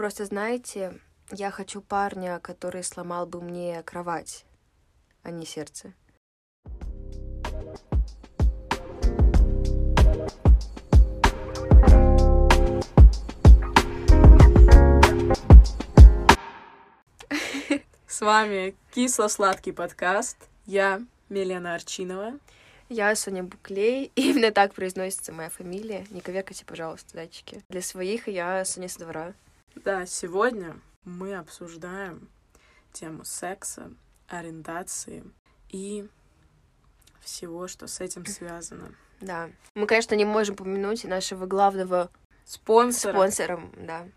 Просто знаете, я хочу парня, который сломал бы мне кровать, а не сердце. С вами кисло-сладкий подкаст. Я Милена Арчинова. Я Соня Буклей. Именно так произносится моя фамилия. Не коверкайте, пожалуйста, датчики. Для своих я Соня со двора. Да, сегодня мы обсуждаем тему секса, ориентации и всего, что с этим связано. Да. Мы, конечно, не можем помянуть нашего главного Спонсора спонсора, да.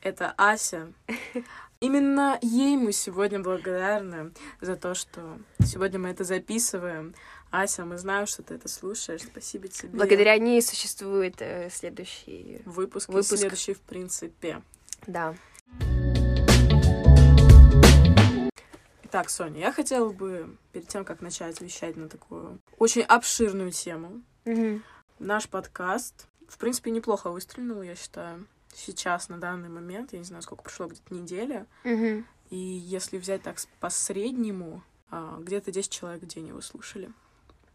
это Ася. Именно ей мы сегодня благодарны за то, что сегодня мы это записываем. Ася, мы знаем, что ты это слушаешь. Спасибо тебе. Благодаря ней существует э, следующий... Выпуск, и Выпуск. следующий, в принципе. Да. Итак, Соня, я хотела бы, перед тем, как начать вещать на такую очень обширную тему, Мгм. наш подкаст, в принципе, неплохо выстрелил, я считаю, сейчас, на данный момент. Я не знаю, сколько прошло, где-то неделя. Мгм. И если взять так по среднему, а, где-то 10 человек в день его слушали.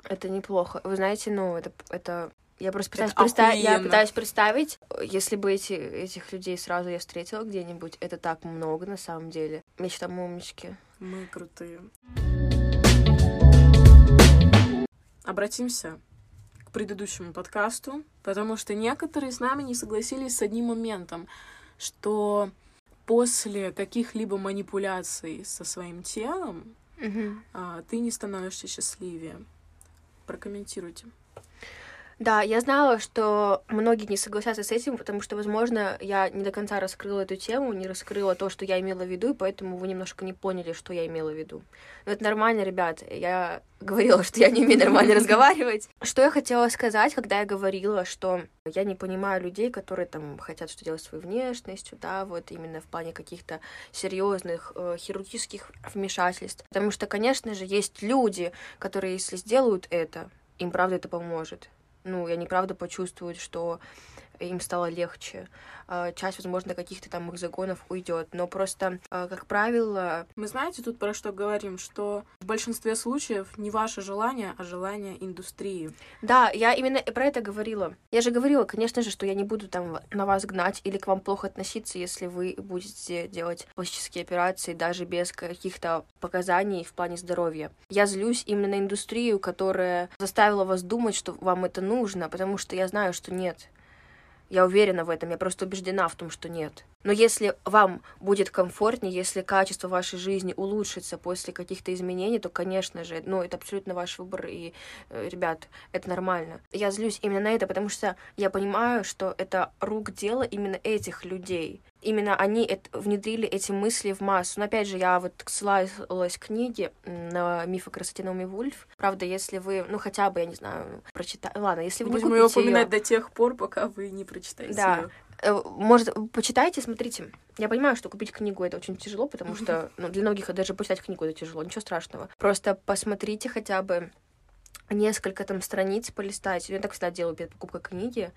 Это неплохо. Вы знаете, ну, это... это... Я просто пытаюсь, представ- я пытаюсь представить, если бы эти, этих людей сразу я встретила где-нибудь, это так много на самом деле. Мечта мамочки. Мы крутые. Обратимся к предыдущему подкасту, потому что некоторые с нами не согласились с одним моментом, что после каких-либо манипуляций со своим телом а, ты не становишься счастливее. Прокомментируйте. Да, я знала, что многие не согласятся с этим, потому что, возможно, я не до конца раскрыла эту тему, не раскрыла то, что я имела в виду, и поэтому вы немножко не поняли, что я имела в виду. Но это нормально, ребят. Я говорила, что я не умею нормально разговаривать. Что я хотела сказать, когда я говорила, что я не понимаю людей, которые там хотят что делать своей внешностью, да, вот именно в плане каких-то серьезных э, хирургических вмешательств. Потому что, конечно же, есть люди, которые, если сделают это, им правда это поможет ну, и они правда почувствуют, что им стало легче. А, Часть, возможно, каких-то там их загонов уйдет. Но просто, а, как правило, Мы знаете тут про что говорим, что в большинстве случаев не ваше желание, а желание индустрии. да, я именно про это говорила. Я же говорила, конечно же, что я не буду там на вас гнать или к вам плохо относиться, если вы будете делать пластические операции даже без каких-то показаний в плане здоровья. Я злюсь именно на индустрию, которая заставила вас думать, что вам это нужно, потому что я знаю, что нет. Я уверена в этом, я просто убеждена в том, что нет. Но если вам будет комфортнее, если качество вашей жизни улучшится после каких-то изменений, то, конечно же, ну, это абсолютно ваш выбор, и, э, ребят, это нормально. Я злюсь именно на это, потому что я понимаю, что это рук дело именно этих людей. Именно они внедрили эти мысли в массу. Но опять же, я вот ссылалась к книге м, на миф о красоте Наоми Вульф. Правда, если вы, ну, хотя бы, я не знаю, прочитали... Ладно, если вы не Будем ее купите её- упоминать до тех пор, пока вы не прочитаете Да. её. Э, Может, почитайте, смотрите. Я понимаю, что купить книгу это очень тяжело, потому что ну, для многих даже почитать книгу это тяжело, ничего страшного. Просто посмотрите хотя бы несколько там страниц полистайте. Я так всегда делаю перед покупкой книги,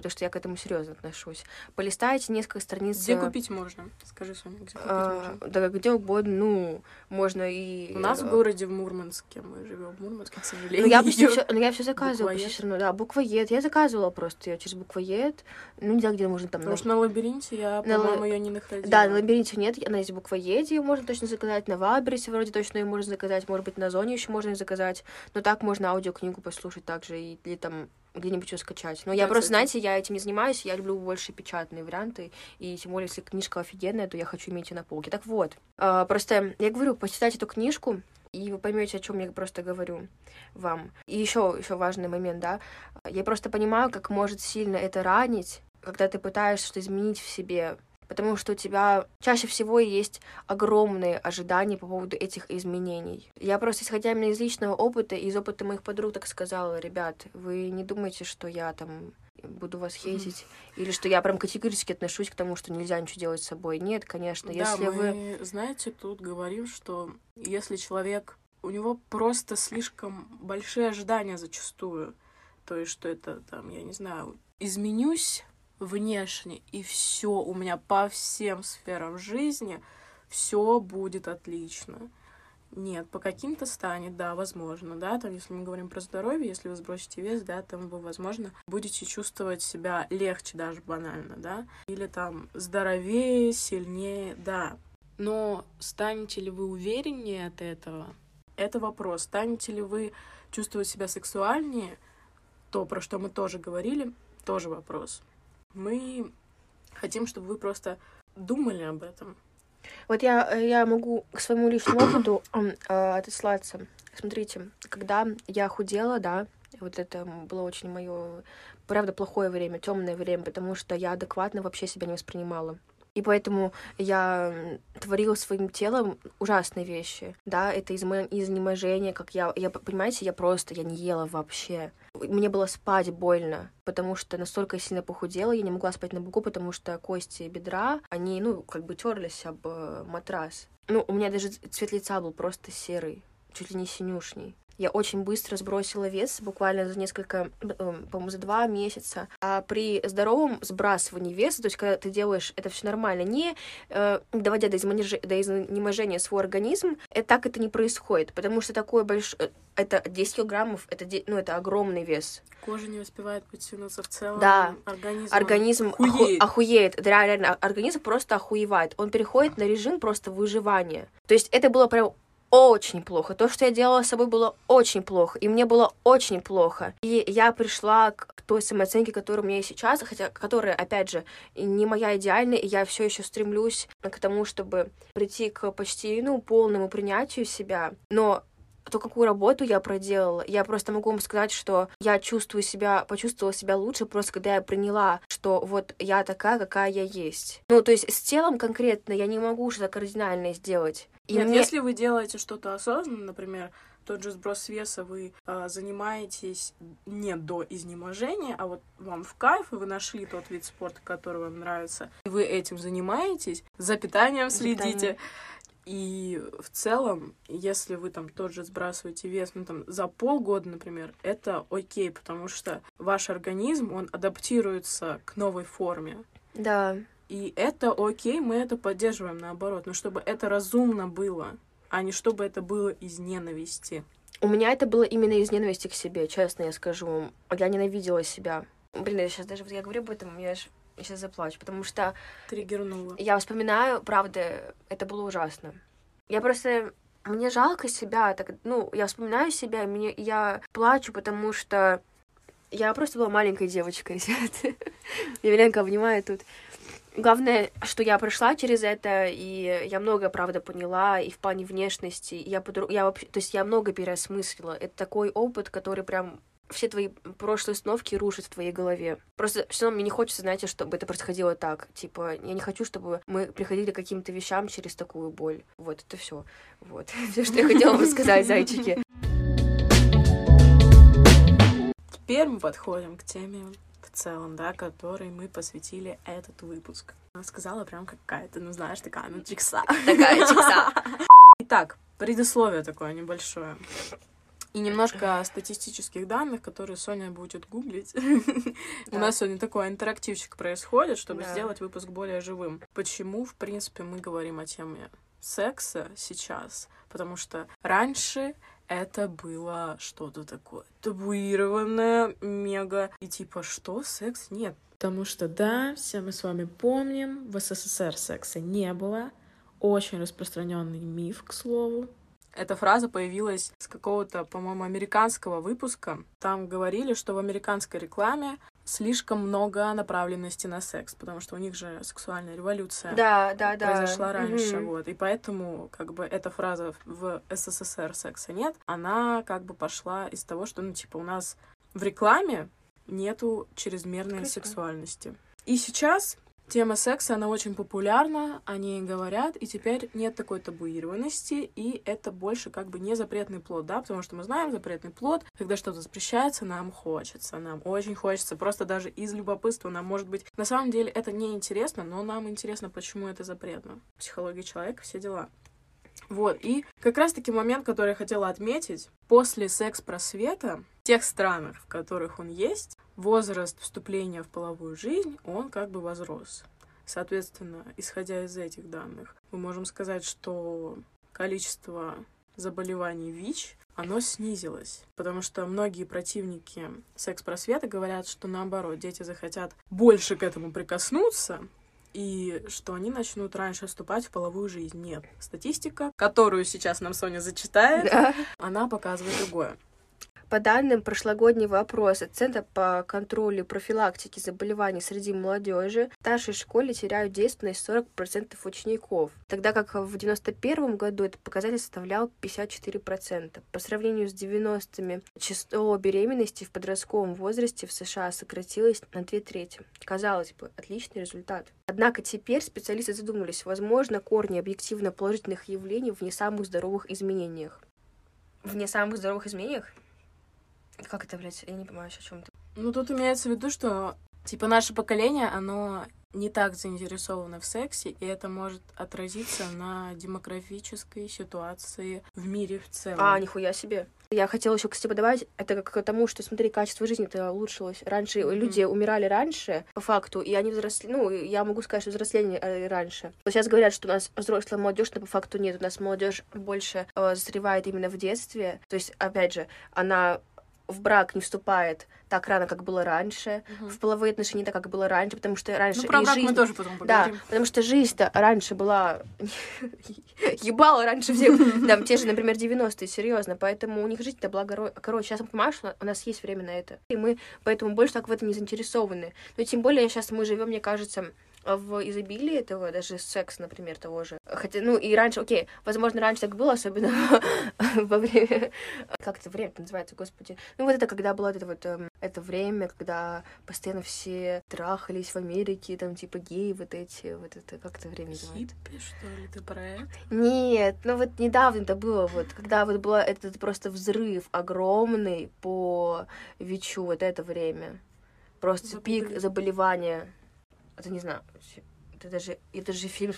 потому что я к этому серьезно отношусь. Полистайте несколько страниц. Где э, купить можно? Скажи, Соня, где купить а, можно? да где угодно, ну, можно и... У нас э, в городе в Мурманске, мы живем в Мурманске, к сожалению. Ну, я, почти всё- ну, я все заказывала почти всё равно. Да, буквоед. Я заказывала просто ее через буквоед. Ну, где, где можно там... Потому что на лабиринте я, по-моему, ее не находила. Да, на лабиринте нет, она есть в буквоеде, ее можно точно заказать, на Ваберсе вроде точно ее можно заказать, может быть, на Зоне еще можно заказать, но так можно аудиокнигу послушать также и- или там где-нибудь ее скачать. Но я просто, знаете, я этим не занимаюсь, я люблю больше печатные варианты, и тем более, если книжка офигенная, то я хочу иметь ее на полке. Так вот, а, просто я говорю, почитайте эту книжку, и вы поймете, о чем я просто говорю вам. И еще, еще важный момент, да, я просто понимаю, как может сильно это ранить, когда ты пытаешься что-то изменить в себе, потому что у тебя чаще всего есть огромные ожидания по поводу этих изменений. Я просто, исходя именно из личного опыта, из опыта моих подруг, так сказала, ребят, вы не думайте, что я там буду вас хейтить, или что я прям категорически отношусь к тому, что нельзя ничего делать с собой. Нет, конечно, Да, если мы, вы... знаете, тут говорим, что если человек, у него просто слишком большие ожидания зачастую, то есть что это там, я не знаю, изменюсь внешне, и все у меня по всем сферам жизни все будет отлично. Нет, по каким-то станет, да, возможно, да, там, если мы говорим про здоровье, если вы сбросите вес, да, там вы, возможно, будете чувствовать себя легче даже банально, да, или там здоровее, сильнее, да. Но станете ли вы увереннее от этого? Это вопрос. Станете ли вы чувствовать себя сексуальнее? То, про что мы тоже говорили, тоже вопрос. Мы хотим, чтобы вы просто думали об этом, вот я, я могу к своему личному опыту э, отослаться. Смотрите, когда я худела, да, вот это было очень мое, правда, плохое время, темное время, потому что я адекватно вообще себя не воспринимала. И поэтому я творила своим телом ужасные вещи. Да, это из изнеможения, как я, я, понимаете, я просто, я не ела вообще. Мне было спать больно, потому что настолько сильно похудела, я не могла спать на боку, потому что кости бедра, они, ну, как бы терлись об э, матрас. Ну, у меня даже цвет лица был просто серый, чуть ли не синюшний. Я очень быстро сбросила вес, буквально за несколько, эм, по-моему, за два месяца. А при здоровом сбрасывании веса, то есть когда ты делаешь это все нормально, не э, доводя до, измониж... до изнеможения свой организм, это, так это не происходит, потому что такое большое... Это 10 килограммов, это, ну, это огромный вес. Кожа не успевает подтянуться в целом. Да. Организм, организм охуеет. охуеет. Да, реально, организм просто охуевает. Он переходит на режим просто выживания. То есть это было прям очень плохо. То, что я делала с собой, было очень плохо. И мне было очень плохо. И я пришла к той самооценке, которая у меня есть сейчас, хотя которая, опять же, не моя идеальная, и я все еще стремлюсь к тому, чтобы прийти к почти, ну, полному принятию себя. Но то, какую работу я проделала. Я просто могу вам сказать, что я чувствую себя, почувствовала себя лучше просто когда я приняла, что вот я такая, какая я есть. Ну, то есть с телом конкретно я не могу что-то кардинальное сделать. И Нет, мне... если вы делаете что-то осознанно, например, тот же сброс веса вы э, занимаетесь не до изнеможения, а вот вам в кайф, и вы нашли тот вид спорта, который вам нравится, и вы этим занимаетесь, за питанием следите. Питание. И в целом, если вы там тот же сбрасываете вес, ну там за полгода, например, это окей, потому что ваш организм, он адаптируется к новой форме. Да. И это окей, мы это поддерживаем наоборот, но чтобы это разумно было, а не чтобы это было из ненависти. У меня это было именно из ненависти к себе, честно я скажу. Я ненавидела себя. Блин, я сейчас даже вот я говорю об этом, я ж я сейчас заплачу, потому что... Триггернула. Я вспоминаю, правда, это было ужасно. Я просто... Мне жалко себя, так, ну, я вспоминаю себя, мне, я плачу, потому что я просто была маленькой девочкой. Еленка обнимает тут. Главное, что я прошла через это, и я много, правда, поняла, и в плане внешности, я, подруг... я вообще, то есть я много переосмыслила. Это такой опыт, который прям все твои прошлые установки рушат в твоей голове. Просто все равно мне не хочется, знаете, чтобы это происходило так. Типа, я не хочу, чтобы мы приходили к каким-то вещам через такую боль. Вот, это все. Вот. Все, что я хотела вам сказать, зайчики. Теперь мы подходим к теме целом, да, которой мы посвятили этот выпуск. Она сказала прям какая-то, ну знаешь, такая, ну чикса. Такая чикса. Итак, предисловие такое небольшое. И немножко статистических данных, которые Соня будет гуглить. У нас сегодня такой интерактивчик происходит, чтобы сделать выпуск более живым. Почему, в принципе, мы говорим о теме секса сейчас? Потому что раньше это было что-то такое табуированное, мега. И типа, что, секс? Нет. Потому что, да, все мы с вами помним, в СССР секса не было. Очень распространенный миф, к слову. Эта фраза появилась с какого-то, по-моему, американского выпуска. Там говорили, что в американской рекламе слишком много направленности на секс, потому что у них же сексуальная революция да, да, да. произошла раньше, mm-hmm. вот, и поэтому как бы эта фраза в СССР секса нет, она как бы пошла из того, что ну типа у нас в рекламе нету чрезмерной Круто. сексуальности. И сейчас Тема секса, она очень популярна, о ней говорят, и теперь нет такой табуированности, и это больше как бы не запретный плод, да, потому что мы знаем запретный плод, когда что-то запрещается, нам хочется, нам очень хочется, просто даже из любопытства нам может быть... На самом деле это не интересно, но нам интересно, почему это запретно. Психология человека, все дела. Вот, и как раз-таки момент, который я хотела отметить, после секс-просвета, тех странах, в которых он есть, возраст вступления в половую жизнь, он как бы возрос. Соответственно, исходя из этих данных, мы можем сказать, что количество заболеваний ВИЧ, оно снизилось. Потому что многие противники секс-просвета говорят, что наоборот, дети захотят больше к этому прикоснуться, и что они начнут раньше вступать в половую жизнь. Нет. Статистика, которую сейчас нам Соня зачитает, да. она показывает другое. По данным прошлогоднего опроса Центра по контролю и профилактике заболеваний среди молодежи, в старшей школе теряют действенность 40% учеников, тогда как в 1991 году этот показатель составлял 54%. По сравнению с 90-ми, число беременности в подростковом возрасте в США сократилось на две трети. Казалось бы, отличный результат. Однако теперь специалисты задумались, возможно, корни объективно положительных явлений в не самых здоровых изменениях. В не самых здоровых изменениях? Как это, блядь? Я не понимаю, о чем ты. Ну, тут имеется в виду, что, типа, наше поколение, оно не так заинтересовано в сексе, и это может отразиться на демографической ситуации в мире в целом. А, нихуя себе. Я хотела еще, кстати, добавить, это как к тому, что, смотри, качество жизни-то улучшилось. Раньше mm-hmm. люди умирали раньше, по факту, и они взросли, ну, я могу сказать, что взрослели э, раньше. Но сейчас говорят, что у нас взрослая молодежь, но по факту нет. У нас молодежь больше э, застревает именно в детстве. То есть, опять же, она в брак не вступает так рано, как было раньше, угу. в половые отношения так, как было раньше, потому что раньше... Ну, про брак жизнь... мы тоже потом поговорим. Да, потому что жизнь-то раньше была... ебала раньше всех. Там те же, например, 90-е, серьезно, поэтому у них жизнь-то была короче. Сейчас мы понимаем, что у нас есть время на это. И мы поэтому больше так в этом не заинтересованы. Но тем более сейчас мы живем, мне кажется, в изобилии этого, даже секс, например, того же. Хотя, ну, и раньше, окей, возможно, раньше так было, особенно во время... Как это время называется, господи? Ну, вот это, когда было это вот... Эм, это время, когда постоянно все трахались в Америке, там, типа, геи вот эти, вот это, как это время называется? Хиппи, что ли, ты про это? Нет, ну вот недавно это было, вот, когда вот был этот просто взрыв огромный по ВИЧу, вот это время. Просто пик заболевания это не знаю, это даже, это же фильм...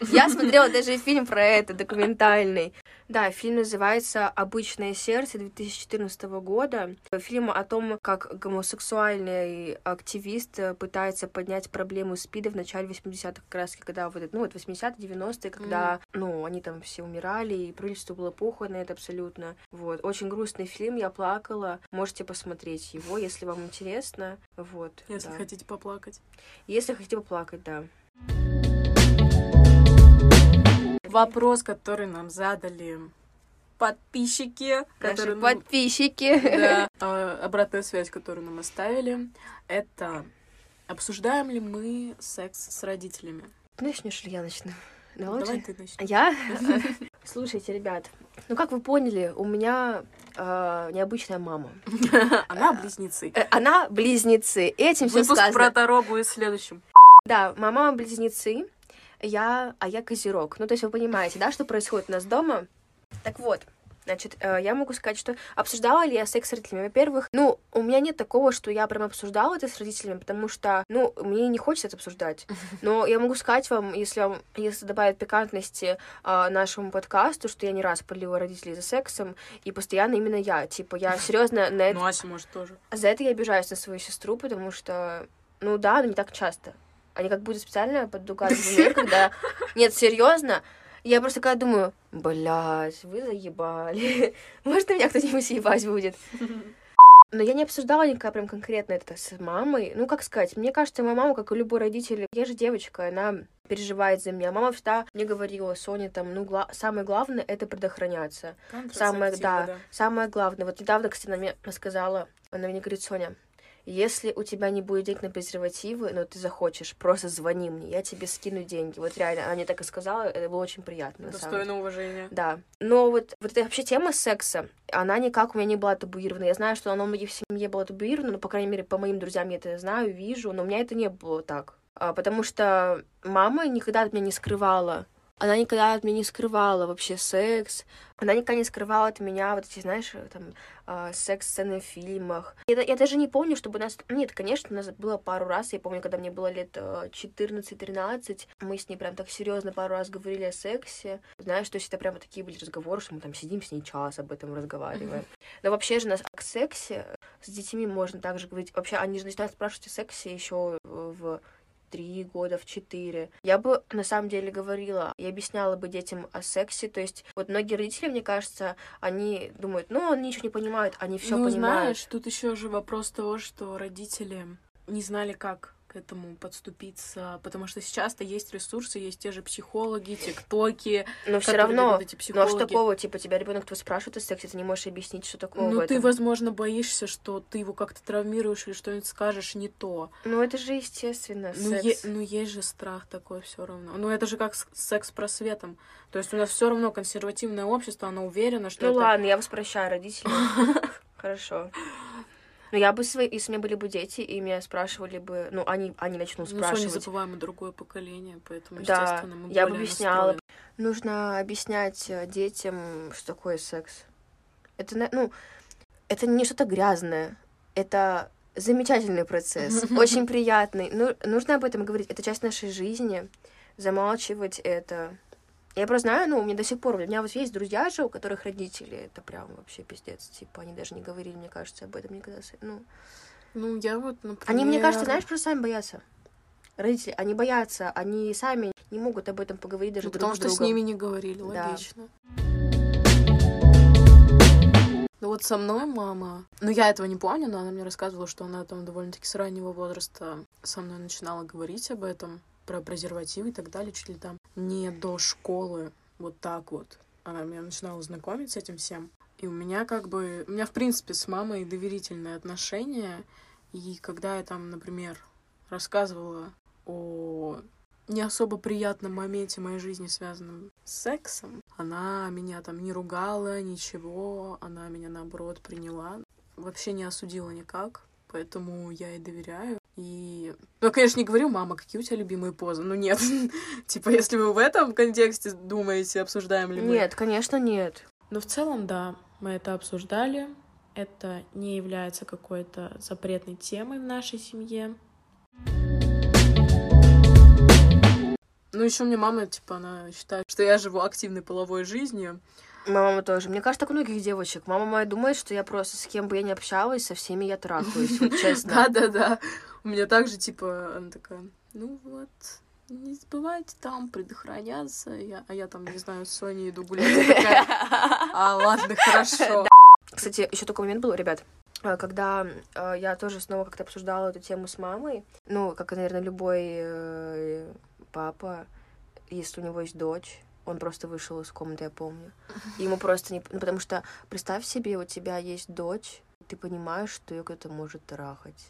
Я смотрела даже фильм про это, документальный. Да, фильм называется «Обычное сердце» 2014 года. Фильм о том, как гомосексуальный активист пытается поднять проблему СПИДа в начале 80-х, как раз когда вот, ну, вот 80-е, 90-е, когда, mm. ну, они там все умирали, и правительству было похуй на это абсолютно. Вот. Очень грустный фильм, я плакала. Можете посмотреть его, если вам интересно. Вот. Если да. хотите поплакать. Если хотите поплакать, да. Вопрос, который нам задали подписчики. Наши нам... подписчики. Да, а, обратная связь, которую нам оставили, это обсуждаем ли мы секс с родителями? Начнешь ли я начну? Ну, давай ты начни. Я? Слушайте, ребят, ну как вы поняли, у меня э, необычная мама. Она близнецы. Э, она близнецы. Этим все сказано. про Таро будет следующим. Да, мама близнецы я, а я козерог. Ну, то есть вы понимаете, да, что происходит у нас дома? Так вот, Значит, э, я могу сказать, что обсуждала ли я секс с родителями. Во-первых, ну, у меня нет такого, что я прям обсуждала это с родителями, потому что, ну, мне не хочется это обсуждать. Но я могу сказать вам, если вам, если добавить пикантности э, нашему подкасту, что я не раз полила родителей за сексом, и постоянно именно я. Типа, я серьезно на это... Ну, Ася, может, тоже. За это я обижаюсь на свою сестру, потому что, ну да, но не так часто. Они как будто специально поддугают мне, когда... Нет, серьезно. Я просто такая думаю, блядь, вы заебали. Может, на меня кто-нибудь ебать будет. Но я не обсуждала никак прям конкретно это с мамой. Ну, как сказать, мне кажется, моя мама, как и любой родитель, я же девочка, она переживает за меня. Мама всегда мне говорила, Соня, там, ну, гла- самое главное — это предохраняться. Самое, да, да, самое главное. Вот недавно, кстати, она мне сказала, она мне говорит, Соня, если у тебя не будет денег на презервативы, но ты захочешь, просто звони мне, я тебе скину деньги. Вот реально, она мне так и сказала, это было очень приятно. Достойно уважения. Да. Но вот, вот эта вообще тема секса, она никак у меня не была табуирована. Я знаю, что она у меня в семье была табуирована, но, по крайней мере, по моим друзьям я это знаю, вижу, но у меня это не было так. А, потому что мама никогда от меня не скрывала Она никогда от меня не скрывала вообще секс. Она никогда не скрывала от меня вот эти, знаешь, там, э, секс-сцены в фильмах. Я, я даже не помню, чтобы у нас... Нет, конечно, у нас было пару раз. Я помню, когда мне было лет 14-13, мы с ней прям так серьезно пару раз говорили о сексе. Знаешь, то есть это прямо такие были разговоры, что мы там сидим с ней час об этом разговариваем. Но вообще же нас о сексе с детьми можно также говорить. Вообще, они же начинают спрашивать о сексе еще в три года, в четыре. Я бы на самом деле говорила и объясняла бы детям о сексе. То есть вот многие родители, мне кажется, они думают, ну, они ничего не понимают, они все ну, понимают. знаешь, тут еще же вопрос того, что родители не знали, как этому подступиться, потому что сейчас-то есть ресурсы, есть те же психологи, тиктоки. Но все равно, эти ну а что такого, типа, тебя ребенок твой спрашивает о сексе, ты не можешь объяснить, что такого Ну, ты, возможно, боишься, что ты его как-то травмируешь или что-нибудь скажешь не то. Ну, это же естественно, ну, секс. Е- ну, есть же страх такой все равно. Ну, это же как с секс-просветом. То есть у нас все равно консервативное общество, оно уверено, что Ну, это... ладно, я вас прощаю, родители. Хорошо. Ну, я бы свои, если у меня были бы дети, и меня спрашивали бы, ну, они, они начнут ну, спрашивать. Ну, не забываем, мы другое поколение, поэтому, да, естественно, мы я бы объясняла. Настроены. Нужно объяснять э, детям, что такое секс. Это, ну, это не что-то грязное, это замечательный процесс, очень приятный. Ну, нужно об этом говорить, это часть нашей жизни, замалчивать это. Я просто знаю, ну, у меня до сих пор, у меня вот есть друзья же, у которых родители, это прям вообще пиздец, типа, они даже не говорили, мне кажется, об этом никогда, ну... Ну, я вот, например... Они, мне кажется, знаешь, просто сами боятся. Родители, они боятся, они сами не могут об этом поговорить даже ну, друг потому с что другом. с ними не говорили, Да. логично. Ну вот со мной мама, ну я этого не помню, но она мне рассказывала, что она там довольно-таки с раннего возраста со мной начинала говорить об этом, про презервативы и так далее, чуть ли там не до школы, вот так вот. Она меня начинала знакомить с этим всем. И у меня как бы, у меня в принципе с мамой доверительные отношения, и когда я там, например, рассказывала о не особо приятном моменте моей жизни, связанном с сексом, она меня там не ругала, ничего, она меня наоборот приняла, вообще не осудила никак, поэтому я ей доверяю. И, ну, я, конечно, не говорю, мама, какие у тебя любимые позы. Ну, нет. типа, если вы в этом контексте думаете, обсуждаем ли мы... Нет, конечно, нет. Но в целом, да, мы это обсуждали. Это не является какой-то запретной темой в нашей семье. Ну, еще мне мама, типа, она считает, что я живу активной половой жизнью. Моя мама тоже. Мне кажется, так у многих девочек. Мама моя думает, что я просто с кем бы я ни общалась, со всеми я трахаюсь, вот честно. Да-да-да. У меня также, типа, она такая, ну вот, не забывайте там предохраняться. Я, а я там, не знаю, с Соней иду гулять. Такая, а, ладно, хорошо. Кстати, еще такой момент был, ребят, а, когда э, я тоже снова как-то обсуждала эту тему с мамой, ну, как, наверное, любой э, папа, если у него есть дочь, он просто вышел из комнаты, я помню. Ему просто не... Ну, потому что представь себе, у тебя есть дочь, ты понимаешь, что ее кто-то может трахать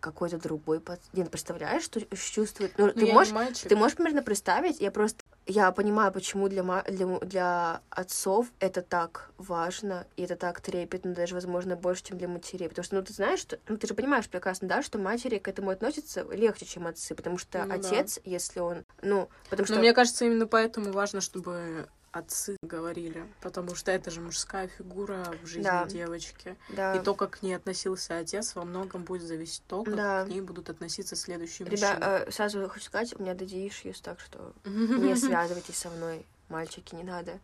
какой-то другой пацан. Нет, представляешь, что чувствует? Ну, Ну, ты можешь, ты можешь примерно представить? Я просто я понимаю, почему для, ма- для, для отцов это так важно, и это так трепетно, даже, возможно, больше, чем для матерей. Потому что, ну, ты знаешь, что, ну, ты же понимаешь прекрасно, да, что матери к этому относятся легче, чем отцы, потому что Ну да. отец, если он, ну, потому что... Но мне кажется, именно поэтому важно, чтобы отцы говорили, потому что это же мужская фигура в жизни Да. девочки. да. И то, как к ней относился отец, во многом будет зависеть то, как Да. к ней будут относиться следующие Ребят, мужчины. э, сразу хочу сказать, у меня issues, так что не связывайтесь со мной, мальчики, не надо.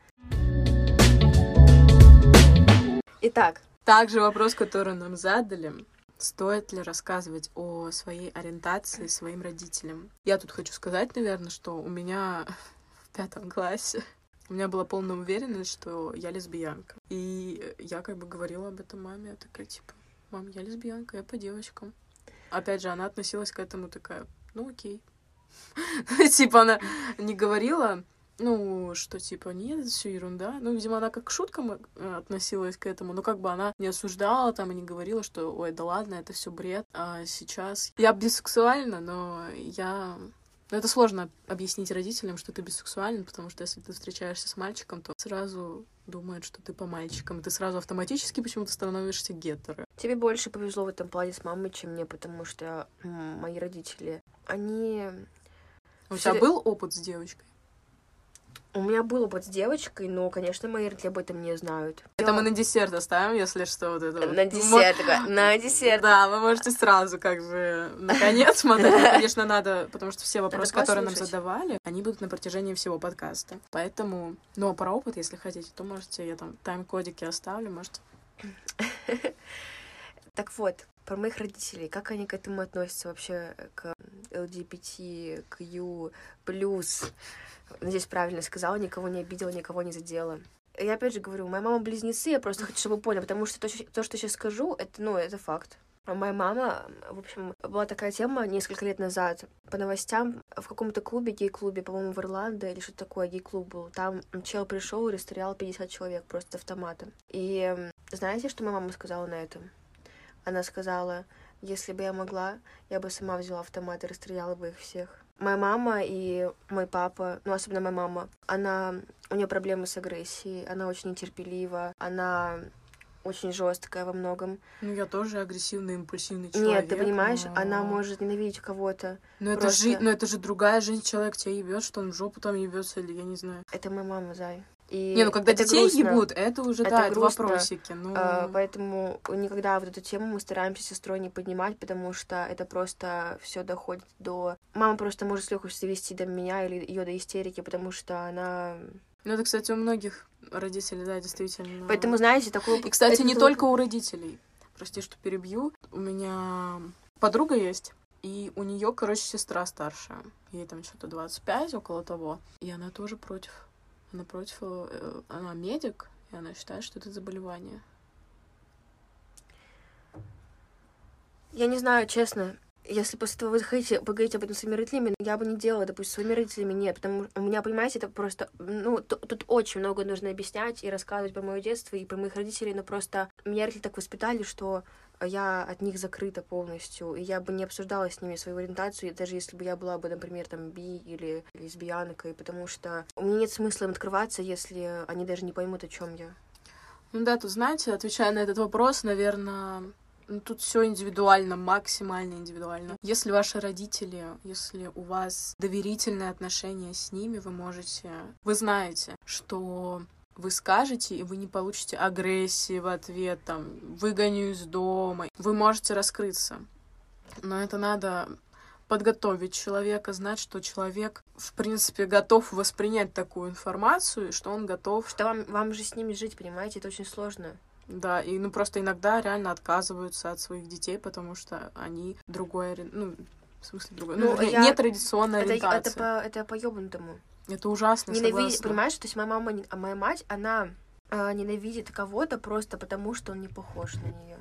Итак, Также вопрос, который нам задали. Стоит ли рассказывать о своей ориентации своим родителям? Я тут хочу сказать, наверное, что у меня в пятом классе у меня была полная уверенность, что я лесбиянка. И я как бы говорила об этом маме. Я такая, типа, мам, я лесбиянка, я по девочкам. Опять же, она относилась к этому такая, ну окей. Типа она не говорила, ну, что типа, нет, это все ерунда. Ну, видимо, она как к шуткам э, относилась к этому, но как бы она не осуждала там и не говорила, что, ой, да ладно, это все бред. А сейчас я бисексуальна, но я... Ну, это сложно объяснить родителям, что ты бисексуален, потому что если ты встречаешься с мальчиком, то сразу думают, что ты по мальчикам, и ты сразу автоматически почему-то становишься гетеро. тебе больше повезло в этом плане с мамой, чем мне, потому что мои родители, они... У тебя был опыт с девочкой? У меня был опыт с девочкой, но, конечно, мои родители об этом не знают. Это мы на десерт оставим, если что, вот это На десерт, на десерт. Да, вы можете сразу как бы наконец смотреть. Конечно, надо, потому что все вопросы, которые нам задавали, они будут на протяжении всего подкаста. Поэтому, ну, а про опыт, если хотите, то можете, я там тайм-кодики оставлю, можете. Так вот, про моих родителей, как они к этому относятся вообще, к плюс, надеюсь, правильно сказала, никого не обидела, никого не задела. Я опять же говорю, моя мама близнецы, я просто хочу, чтобы вы поняли, потому что то, то, что я сейчас скажу, это, ну, это факт. Моя мама, в общем, была такая тема несколько лет назад по новостям в каком-то клубе, гей-клубе, по-моему, в Ирландии или что такое, гей-клуб был. Там чел пришел и расстрелял 50 человек просто автоматом. И знаете, что моя мама сказала на этом? Она сказала, если бы я могла, я бы сама взяла автомат и расстреляла бы их всех. Моя мама и мой папа, ну, особенно моя мама, она, у нее проблемы с агрессией, она очень нетерпелива, она очень жесткая во многом. Ну, я тоже агрессивный, импульсивный человек. Нет, ты понимаешь, но... она может ненавидеть кого-то. Но просто... это, жи... но это же другая жизнь, человек тебя ебет, что он в жопу там ебется, или я не знаю. Это моя мама, Зай. И не, ну когда это детей грустно. ебут, это уже, это да, грустно. это вопросики. Ну... А, поэтому никогда вот эту тему мы стараемся с сестрой не поднимать, потому что это просто все доходит до... Мама просто может с легкостью довести до меня или ее до истерики, потому что она... Ну, это, кстати, у многих родителей, да, действительно. Поэтому, знаете, такое... И, кстати, не только у родителей. Прости, что перебью. У меня подруга есть, и у нее, короче, сестра старшая. Ей там что-то 25, около того. И она тоже против напротив, э, она медик, и она считает, что это заболевание. Я не знаю, честно. Если после этого вы захотите поговорить об этом с своими родителями, я бы не делала, допустим, своими родителями нет, потому что у меня, понимаете, это просто, ну, тут очень много нужно объяснять и рассказывать про мое детство и про моих родителей, но просто меня родители так воспитали, что я от них закрыта полностью, и я бы не обсуждала с ними свою ориентацию, даже если бы я была бы, например, там, би или лесбиянкой, потому что у меня нет смысла им открываться, если они даже не поймут, о чем я. Ну да, тут, знаете, отвечая на этот вопрос, наверное, ну, тут все индивидуально, максимально индивидуально. Если ваши родители, если у вас доверительные отношения с ними, вы можете, вы знаете, что вы скажете, и вы не получите агрессии в ответ, там, выгоню из дома. Вы можете раскрыться. Но это надо подготовить человека, знать, что человек, в принципе, готов воспринять такую информацию, что он готов... Что вам, вам же с ними жить, понимаете, это очень сложно. Да, и ну просто иногда реально отказываются от своих детей, потому что они другой, ну, в смысле другой, ну, ну я... нетрадиционная это, ориентация. Это по, это по ёбнутому. Это ужасно, Ненавидеть, понимаешь, то есть моя мама, а моя мать, она э, ненавидит кого-то просто потому, что он не похож на нее.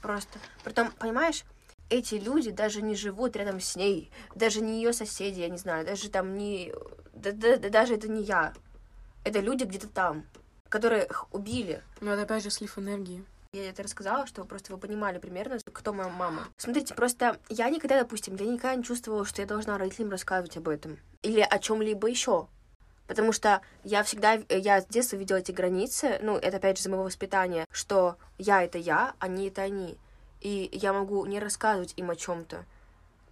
Просто. Притом, понимаешь, эти люди даже не живут рядом с ней, даже не ее соседи, я не знаю, даже там не... Да, да, да, даже это не я. Это люди где-то там, которые убили. Ну, это опять же слив энергии. Я это рассказала, чтобы просто вы понимали примерно, кто моя мама. Смотрите, просто я никогда, допустим, я никогда не чувствовала, что я должна родителям рассказывать об этом. Или о чем-либо еще. Потому что я всегда, я с детства видела эти границы, ну, это опять же за моего воспитания, что я это я, они это они. И я могу не рассказывать им о чем-то,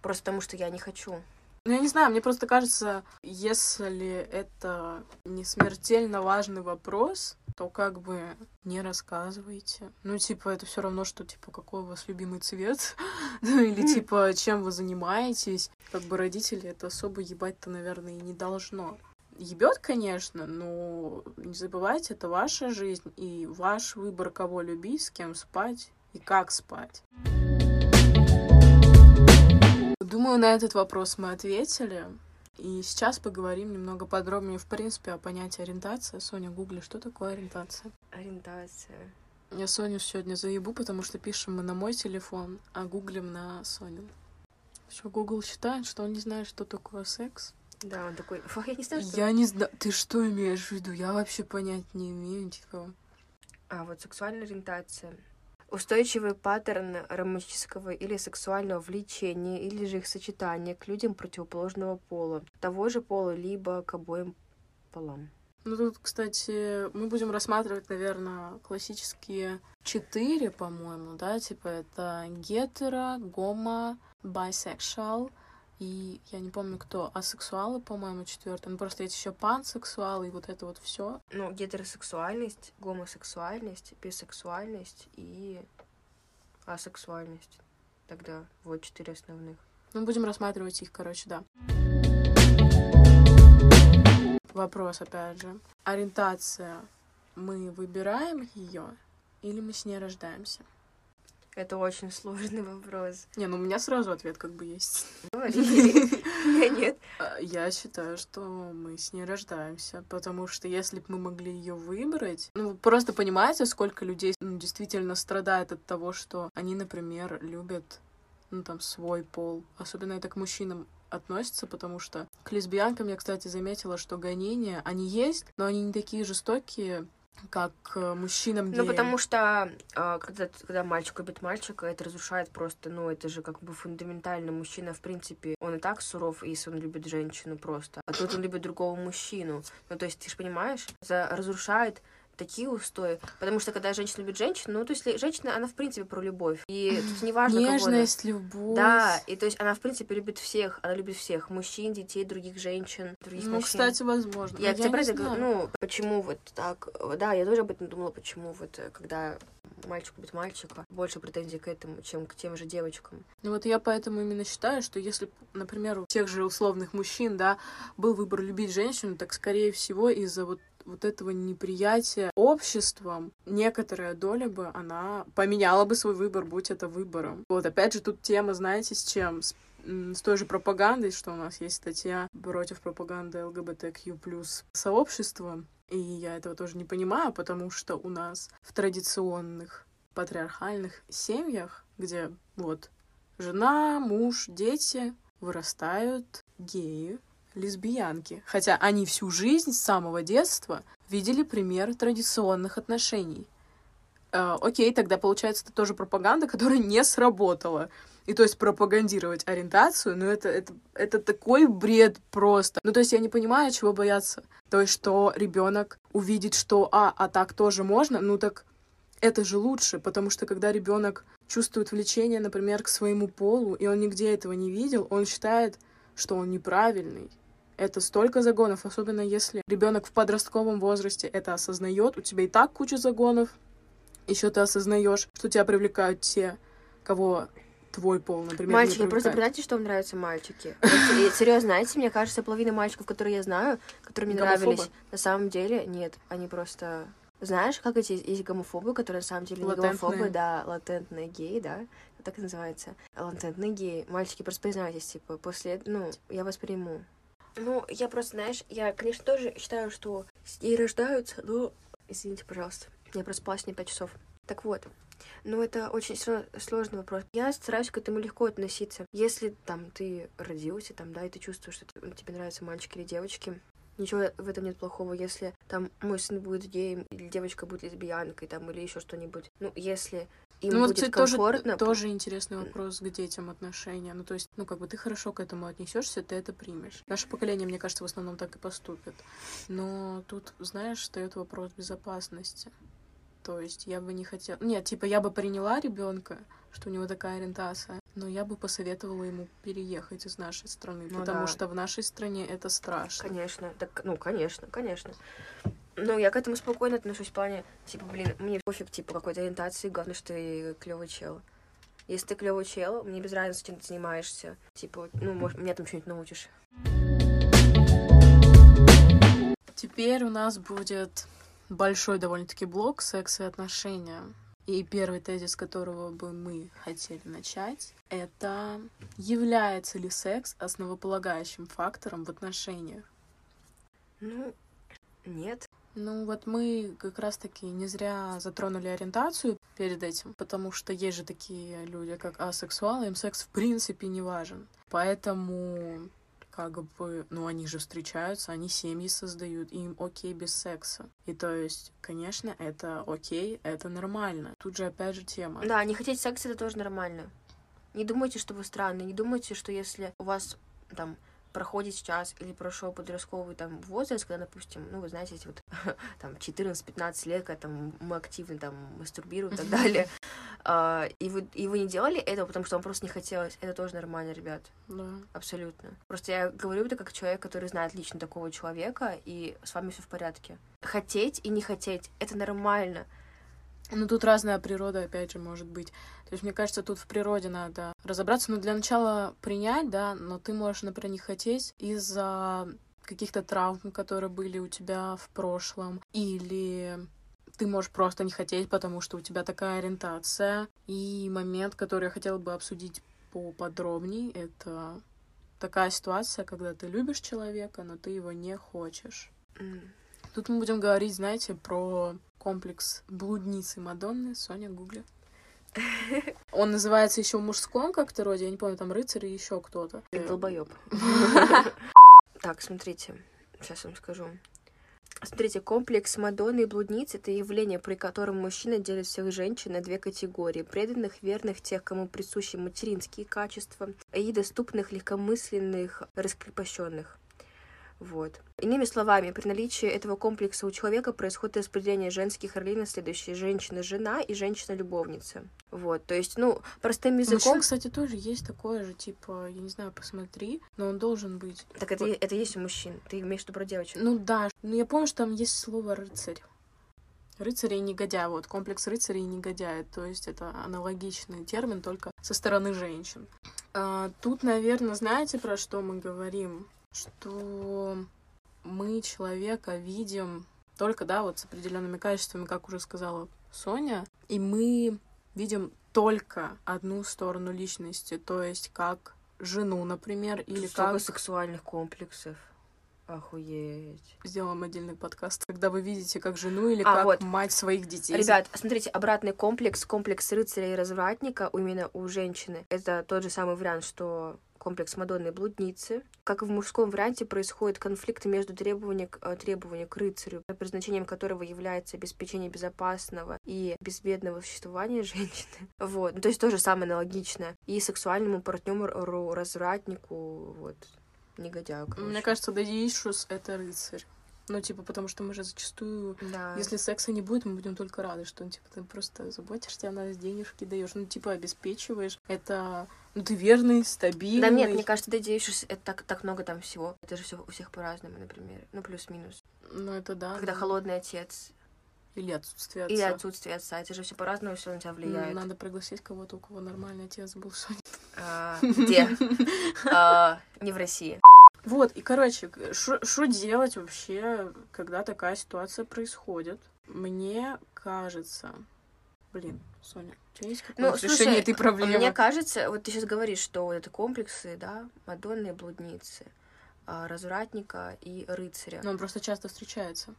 просто потому что я не хочу. Ну, я не знаю, мне просто кажется, если это не смертельно важный вопрос, то как бы не рассказывайте. Ну, типа, это все равно, что, типа, какой у вас любимый цвет, ну, или, типа, чем вы занимаетесь. Как бы родители это особо ебать-то, наверное, и не должно. Ебет, конечно, но не забывайте, это ваша жизнь и ваш выбор, кого любить, с кем спать и как спать. Думаю, на этот вопрос мы ответили. И сейчас поговорим немного подробнее, в принципе, о понятии ориентация. Соня, гугли, что такое ориентация? Ориентация. Я Соню сегодня заебу, потому что пишем мы на мой телефон, а гуглим на Соню. Что, Google считает, что он не знает, что такое секс? Да, он такой, я не знаю, что... Я не знаю, ты что имеешь в виду? Я вообще понять не имею, типа... А, вот сексуальная ориентация. Устойчивый паттерн романтического или сексуального влечения или же их сочетания к людям противоположного пола, того же пола, либо к обоим полам. Ну тут, кстати, мы будем рассматривать, наверное, классические четыре, по-моему, да, типа это гетеро, гомо, bisexual и я не помню кто, асексуалы, по-моему, четвертый. Ну просто есть еще пансексуалы и вот это вот все. Ну, гетеросексуальность, гомосексуальность, бисексуальность и асексуальность. Тогда вот четыре основных. Ну, будем рассматривать их, короче, да. Вопрос, опять же. Ориентация. Мы выбираем ее или мы с ней рождаемся? Это очень сложный вопрос. Не, ну у меня сразу ответ как бы есть. Нет. А, я считаю, что мы с ней рождаемся, потому что если бы мы могли ее выбрать, ну просто понимаете, сколько людей ну, действительно страдает от того, что они, например, любят ну там свой пол, особенно это к мужчинам относится, потому что к лесбиянкам я, кстати, заметила, что гонения, они есть, но они не такие жестокие, как э, мужчинам Ну, потому что э, когда, когда мальчик любит мальчика, это разрушает просто, ну, это же как бы фундаментально. Мужчина, в принципе, он и так суров, если он любит женщину просто. А тут он любит другого мужчину. Ну, то есть, ты же понимаешь, это разрушает такие устои. Потому что когда женщина любит женщину, ну, то есть женщина, она в принципе про любовь. И тут не важно, Нежность, любовь. Да, и то есть она в принципе любит всех. Она любит всех. Мужчин, детей, других женщин, других ну, мужчин. кстати, возможно. Я, я тебе правда говорю, ну, почему вот так. Да, я тоже об этом думала, почему вот э, когда мальчик любит мальчика, больше претензий к этому, чем к тем же девочкам. Ну вот я поэтому именно считаю, что если, например, у тех же условных мужчин, да, был выбор любить женщину, так скорее всего из-за вот вот этого неприятия обществом, некоторая доля бы, она поменяла бы свой выбор, будь это выбором. Вот опять же тут тема, знаете, с чем? С с той же пропагандой, что у нас есть статья против пропаганды ЛГБТQ плюс сообщества. И я этого тоже не понимаю, потому что у нас в традиционных патриархальных семьях, где вот жена, муж, дети вырастают геи, лесбиянки, хотя они всю жизнь с самого детства видели пример традиционных отношений. Э, окей, тогда получается это тоже пропаганда, которая не сработала. И то есть пропагандировать ориентацию, ну это, это, это такой бред просто. Ну то есть я не понимаю, чего бояться. То есть что ребенок увидит, что а, а так тоже можно, ну так это же лучше, потому что когда ребенок чувствует влечение, например, к своему полу, и он нигде этого не видел, он считает, что он неправильный. Это столько загонов, особенно если ребенок в подростковом возрасте это осознает. У тебя и так куча загонов. Еще ты осознаешь, что тебя привлекают те, кого твой пол, например. Мальчики, просто знаете, что вам нравятся мальчики. Серьезно, знаете, мне кажется, половина мальчиков, которые я знаю, которые мне нравились, на самом деле, нет, они просто знаешь, как эти есть гомофобы, которые на самом деле не гомофобы, да, латентные геи, да, так и называется. Латентные геи. Мальчики, просто признайтесь, типа, после, ну, я вас приму. Ну, я просто, знаешь, я, конечно, тоже считаю, что и рождаются, но... Извините, пожалуйста, я проспалась не пять часов. Так вот, ну, это очень сложный вопрос. Я стараюсь к этому легко относиться. Если там ты родился, там, да, и ты чувствуешь, что тебе нравятся мальчики или девочки, ничего в этом нет плохого, если там мой сын будет геем, или девочка будет лесбиянкой, там, или еще что-нибудь. Ну, если им ну, будет комфортно. Тоже, тоже интересный вопрос к детям отношения. Ну, то есть, ну, как бы ты хорошо к этому отнесешься, ты это примешь. Наше поколение, мне кажется, в основном так и поступит. Но тут, знаешь, встает вопрос безопасности. То есть я бы не хотела... Нет, типа я бы приняла ребенка, что у него такая ориентация, но я бы посоветовала ему переехать из нашей страны, ну, потому да. что в нашей стране это страшно. Конечно, так, ну, конечно, конечно. Ну, я к этому спокойно отношусь в плане, типа, блин, мне пофиг, типа, какой-то ориентации, главное, что ты клевый чел. Если ты клевый чел, мне без разницы, чем ты занимаешься. Типа, ну, может, меня там что-нибудь научишь. Теперь у нас будет большой довольно-таки блок секс и отношения. И первый тезис, которого бы мы хотели начать, это является ли секс основополагающим фактором в отношениях? Ну, нет. Ну вот мы как раз-таки не зря затронули ориентацию перед этим, потому что есть же такие люди, как асексуалы, им секс в принципе не важен. Поэтому как бы, ну, они же встречаются, они семьи создают, им окей без секса. И то есть, конечно, это окей, это нормально. Тут же опять же тема. Да, не хотеть секса, это тоже нормально. Не думайте, что вы странные, не думайте, что если у вас там проходит сейчас или прошел подростковый там возраст, когда, допустим, ну, вы знаете, эти вот там 14-15 лет, когда там мы активно там мастурбируем и так далее, а, и вы, и вы не делали этого, потому что вам просто не хотелось, это тоже нормально, ребят. Да. Абсолютно. Просто я говорю это как человек, который знает лично такого человека, и с вами все в порядке. Хотеть и не хотеть — это нормально. Ну, тут разная природа, опять же, может быть. То есть, мне кажется, тут в природе надо разобраться. Ну, для начала принять, да, но ты можешь, например, не хотеть из-за каких-то травм, которые были у тебя в прошлом, или ты можешь просто не хотеть, потому что у тебя такая ориентация. И момент, который я хотела бы обсудить поподробнее, это такая ситуация, когда ты любишь человека, но ты его не хочешь. М. Тут мы будем говорить, знаете, про комплекс блудницы Мадонны. Соня, гугли. Он называется еще в мужском как-то роде, я не помню, там рыцарь и еще кто-то. Ты долбоёб. Так, смотрите, сейчас вам скажу. Смотрите, комплекс Мадонны и блудниц — это явление, при котором мужчина делит всех женщин на две категории. Преданных, верных, тех, кому присущи материнские качества, и доступных, легкомысленных, раскрепощенных. Вот. Иными словами, при наличии этого комплекса у человека происходит распределение женских ролей на следующие. Женщина-жена и женщина-любовница. Вот, то есть, ну, простым У языком... мужчин, кстати, тоже есть такое же, типа, я не знаю, посмотри, но он должен быть. Так это, это есть у мужчин. Ты имеешь в виду про девочек. Ну да, ну я помню, что там есть слово рыцарь. Рыцарь и негодяй, вот, комплекс рыцаря и негодяя, то есть это аналогичный термин, только со стороны женщин. А, тут, наверное, знаете, про что мы говорим? Что мы человека видим только, да, вот с определенными качествами, как уже сказала Соня, и мы видим только одну сторону личности, то есть как жену, например, или Столько как... сексуальных комплексов. Охуеть. Сделаем отдельный подкаст, когда вы видите как жену или А, как вот. мать своих детей. Ребят, смотрите, обратный комплекс, комплекс рыцаря и развратника именно у женщины. Это тот же самый вариант, что комплекс Мадонны и блудницы. Как и в мужском варианте, происходят конфликты между требованием, к- э, требованием к рыцарю, предназначением которого является обеспечение безопасного и безбедного существования женщины. Вот. Ну, то есть то же самое аналогичное. И сексуальному партнеру, развратнику, вот, негодяю, короче. Мне кажется, Issues — это рыцарь. Ну, типа, потому что мы же зачастую, да. если секса не будет, мы будем только рады, что, ну, типа, ты просто заботишься о нас, денежки даешь, ну, типа, обеспечиваешь. Это, ну, ты верный, стабильный. Да нет, мне кажется, ты действуешь, это так, так много там всего. Это же все у всех по-разному, например. Ну, плюс-минус. Ну, это да. Когда да. холодный отец Или отсутствие отца. или отсутствие отца, это же все по-разному все на тебя Ну, влияет. Надо пригласить кого-то, у кого нормальный отец был, Соня. А, Где? А, Не в России. Вот, и, короче, что делать вообще, когда такая ситуация происходит? Мне кажется... Блин, Соня, у тебя есть Ну, какое-то слушай, решение этой проблемы? Мне кажется, вот ты сейчас говоришь, что вот это комплексы, да, Мадонны и блудницы, а, развратника и рыцаря. Но он просто часто встречается.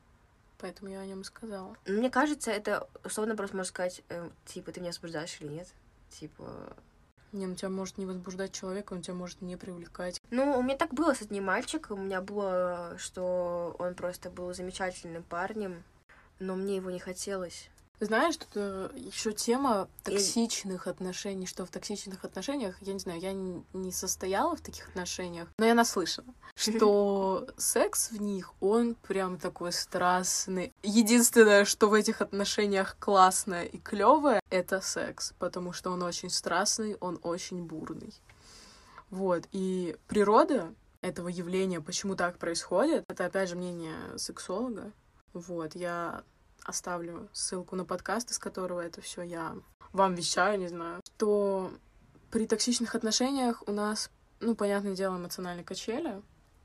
Поэтому я о нем и сказала. Мне кажется, это условно просто можно сказать, э, типа, ты меня осуждаешь или нет? Типа, Не, ну тебя может не возбуждать человека, он тебя может не привлекать. Ну, у меня так было с одним мальчиком. У меня было, что он просто был замечательным парнем, но мне его не хотелось. Знаешь, тут еще тема токсичных отношений, что в токсичных отношениях, я не знаю, я не состояла в таких отношениях, но я наслышана, что секс в них, он прям такой страстный. Единственное, что в этих отношениях классное и клевое, это секс, потому что он очень страстный, он очень бурный. Вот, и природа этого явления, почему так происходит, это опять же мнение сексолога. Вот, я оставлю ссылку на подкаст, из которого это все я вам вещаю, не знаю, что при токсичных отношениях у нас, ну, понятное дело, эмоциональные качели,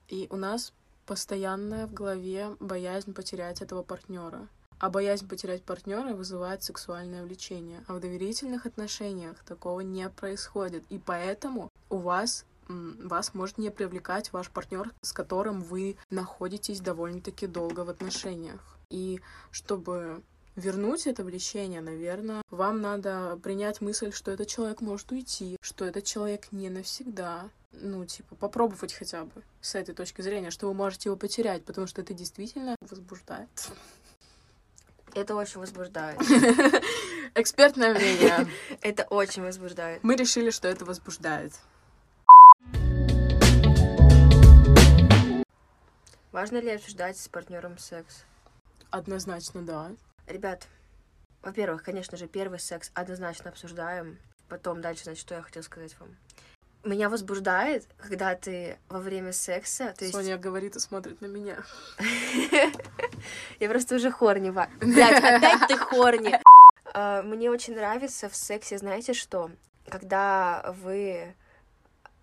и у нас постоянная в голове боязнь потерять этого партнера. А боязнь потерять партнера вызывает сексуальное влечение. А в доверительных отношениях такого не происходит. И поэтому у вас вас может не привлекать ваш партнер, с которым вы находитесь довольно-таки долго в отношениях. И чтобы вернуть это влечение, наверное, вам надо принять мысль, что этот человек может уйти, что этот человек не навсегда. Ну, типа, попробовать хотя бы с этой точки зрения, что вы можете его потерять, потому что это действительно возбуждает. Это очень возбуждает. Экспертное мнение. Это очень возбуждает. Мы решили, что это возбуждает. Важно ли обсуждать с партнером секс? Однозначно, да. Ребят, во-первых, конечно же, первый секс однозначно обсуждаем. Потом дальше, значит, что я хотела сказать вам. Меня возбуждает, когда ты во время секса... То есть... Соня говорит и смотрит на меня. Я просто уже хорни. Блядь, опять ты хорни. А, мне очень нравится в сексе, знаете что? Когда вы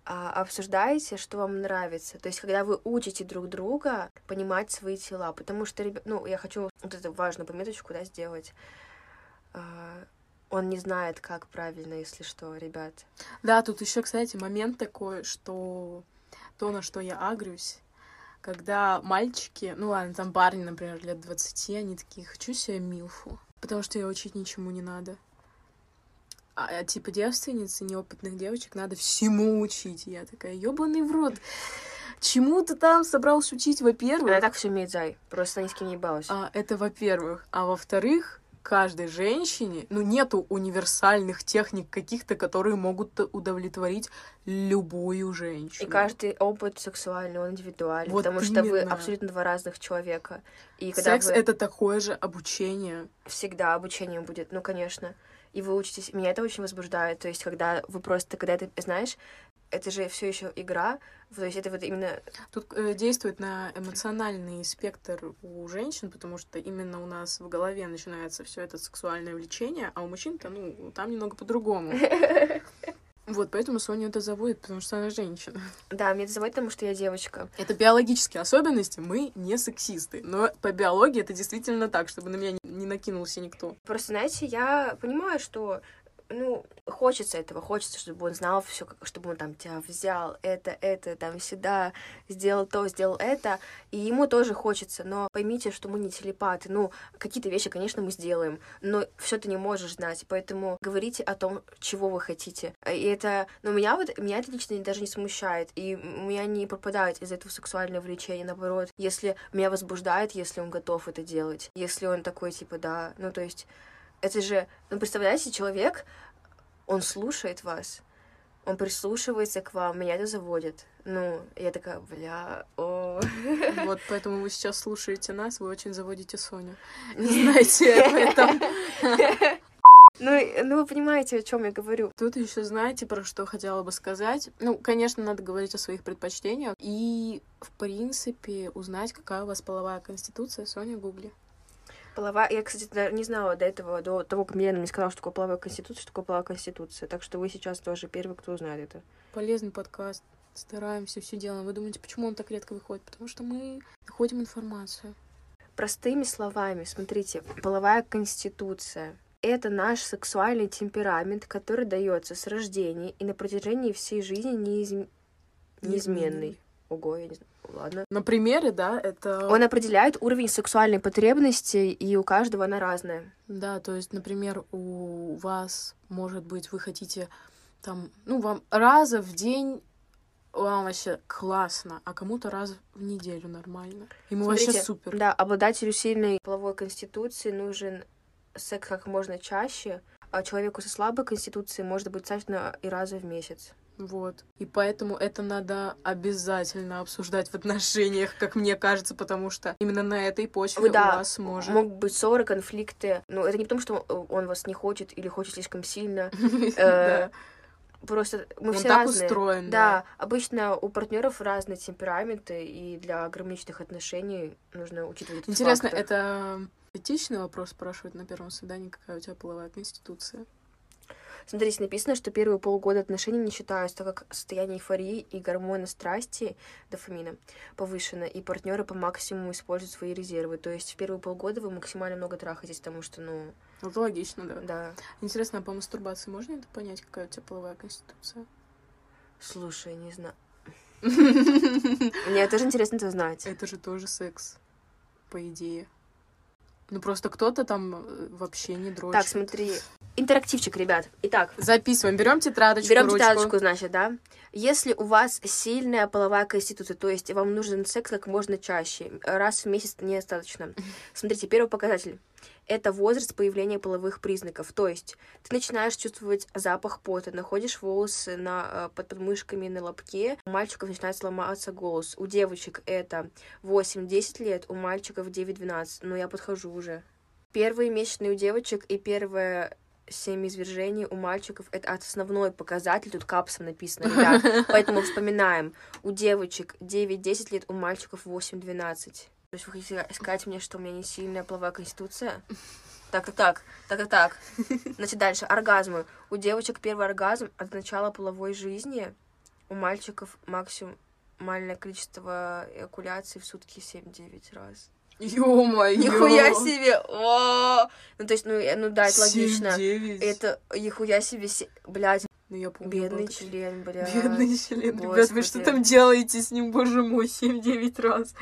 обсуждаете, что вам нравится. То есть, когда вы учите друг друга понимать свои тела. Потому что, ну, я хочу вот эту важную пометочку, да, сделать. А, он не знает, как правильно, если что, ребят. Да, тут еще, кстати, момент такой, что то, на что я агрюсь, когда мальчики, ну ладно, там парни, например, лет 20, они такие, хочу себе милфу, потому что я учить ничему не надо. А, а типа девственницы, неопытных девочек надо всему учить. Я такая, ёбаный в рот. Чему ты там собрался учить, во-первых? Она так все умеет, Зай. Просто ни с кем не ебалась. А, это во-первых. А во-вторых, каждой женщине, ну, нету универсальных техник каких-то, которые могут удовлетворить любую женщину. И каждый опыт сексуальный, он индивидуальный, вот потому именно. что вы абсолютно два разных человека. И когда Секс вы... — это такое же обучение. Всегда обучение будет, ну, конечно. И вы учитесь... Меня это очень возбуждает. То есть, когда вы просто, когда ты знаешь, это же все еще игра, то есть это вот именно... Тут э, действует на эмоциональный спектр у женщин, потому что именно у нас в голове начинается все это сексуальное влечение, а у мужчин-то, ну, там немного по-другому. Вот, поэтому Соня это заводит, потому что она женщина. Да, мне это заводит, потому что я девочка. Это биологические особенности, мы не сексисты. Но по биологии это действительно так, чтобы на меня не накинулся никто. Просто, знаете, я понимаю, что ну, хочется этого, хочется, чтобы он знал все, чтобы он там тебя взял, это, это, там, сюда, сделал то, сделал это, и ему тоже хочется, но поймите, что мы не телепаты, ну, какие-то вещи, конечно, мы сделаем, но все ты не можешь знать, поэтому говорите о том, чего вы хотите, и это, ну, меня вот, меня это лично даже не смущает, и меня не пропадает из этого сексуальное влечение, наоборот, если меня возбуждает, если он готов это делать, если он такой, типа, да, ну, то есть это же, ну, представляете, человек, он слушает вас, он прислушивается к вам, меня это заводит. Ну, я такая, бля, о. Вот поэтому вы сейчас слушаете нас, вы очень заводите Соню. Не знаете об этом. Ну, ну, вы понимаете, о чем я говорю. Тут еще знаете, про что хотела бы сказать. Ну, конечно, надо говорить о своих предпочтениях. И, в принципе, узнать, какая у вас половая конституция, Соня, гугли. Половая... Я, кстати, не знала до этого, до того, как Милена мне сказала, что такое половая конституция, что такое половая конституция. Так что вы сейчас тоже первый, кто узнает это. Полезный подкаст. Стараемся, все делаем. Вы думаете, почему он так редко выходит? Потому что мы находим информацию. Простыми словами, смотрите, половая конституция — это наш сексуальный темперамент, который дается с рождения и на протяжении всей жизни неизм... неизменный. Ого, я не знаю. Ладно. На примере, да, это... Он определяет уровень сексуальной потребности, и у каждого она разная. Да, то есть, например, у вас, может быть, вы хотите там, ну, вам раза в день вам вообще классно, а кому-то раз в неделю нормально. Ему Смотрите, вообще супер. Да, обладателю сильной половой конституции нужен секс как можно чаще, а человеку со слабой конституцией может быть достаточно и раза в месяц. Вот. И поэтому это надо обязательно обсуждать в отношениях, как мне кажется, потому что именно на этой почве да, у вас может... могут быть ссоры, конфликты. Но это не потому, что он вас не хочет или хочет слишком сильно. Э, просто мы все так разные. устроен. Да, обычно у партнеров разные темпераменты, и для гармоничных отношений нужно учитывать этот Интересно, это этичный вопрос спрашивать на первом свидании, какая у тебя половая конституция? Смотрите, написано, что первые полгода отношений не считаются, так как состояние эйфории и гормоны страсти, дофамина, повышено, и партнеры по максимуму используют свои резервы. То есть в первые полгода вы максимально много трахаетесь, потому что, ну... Ну, это логично, да. Да. Интересно, а по мастурбации можно это понять, какая у тебя половая конституция? Слушай, не знаю. Мне тоже интересно это знать. Это же тоже секс, по идее. Ну, просто кто-то там э, вообще не дрочит. Так, смотри, интерактивчик, ребят. Итак. Записываем. Берем тетрадочку, Берем тетрадочку, значит, да. Если у вас сильная половая конституция, то есть вам нужен секс как можно чаще, раз в месяц недостаточно. Смотрите, первый показатель. Это возраст появления половых признаков. То есть ты начинаешь чувствовать запах пота, находишь волосы на, э, под подмышками на лобке, у мальчиков начинает сломаться голос. У девочек это 8-10 лет, у мальчиков 9-12. Но я подхожу уже. Первые месячные у девочек и первое семиизвержений у мальчиков это основной показатель, тут капсом написано, ребят. Поэтому вспоминаем. У девочек 9-10 лет, у мальчиков 8-12. То есть вы хотите сказать мне, что у меня не сильная половая конституция? Так, так, так, так, так, так. Значит, дальше. Оргазмы. У девочек первый оргазм от начала половой жизни. У мальчиков максимальное количество эякуляций в сутки 7-9 раз. Ё-моё! Нихуя себе! О! Ну, то есть, ну, э, ну да, это логично. 7-9. Это, нихуя себе, се- блядь, Ну, я помню, бедный был член, блядь. Бедный член. Ребят, вы что Господи. там делаете с ним, боже мой, 7-9 раз?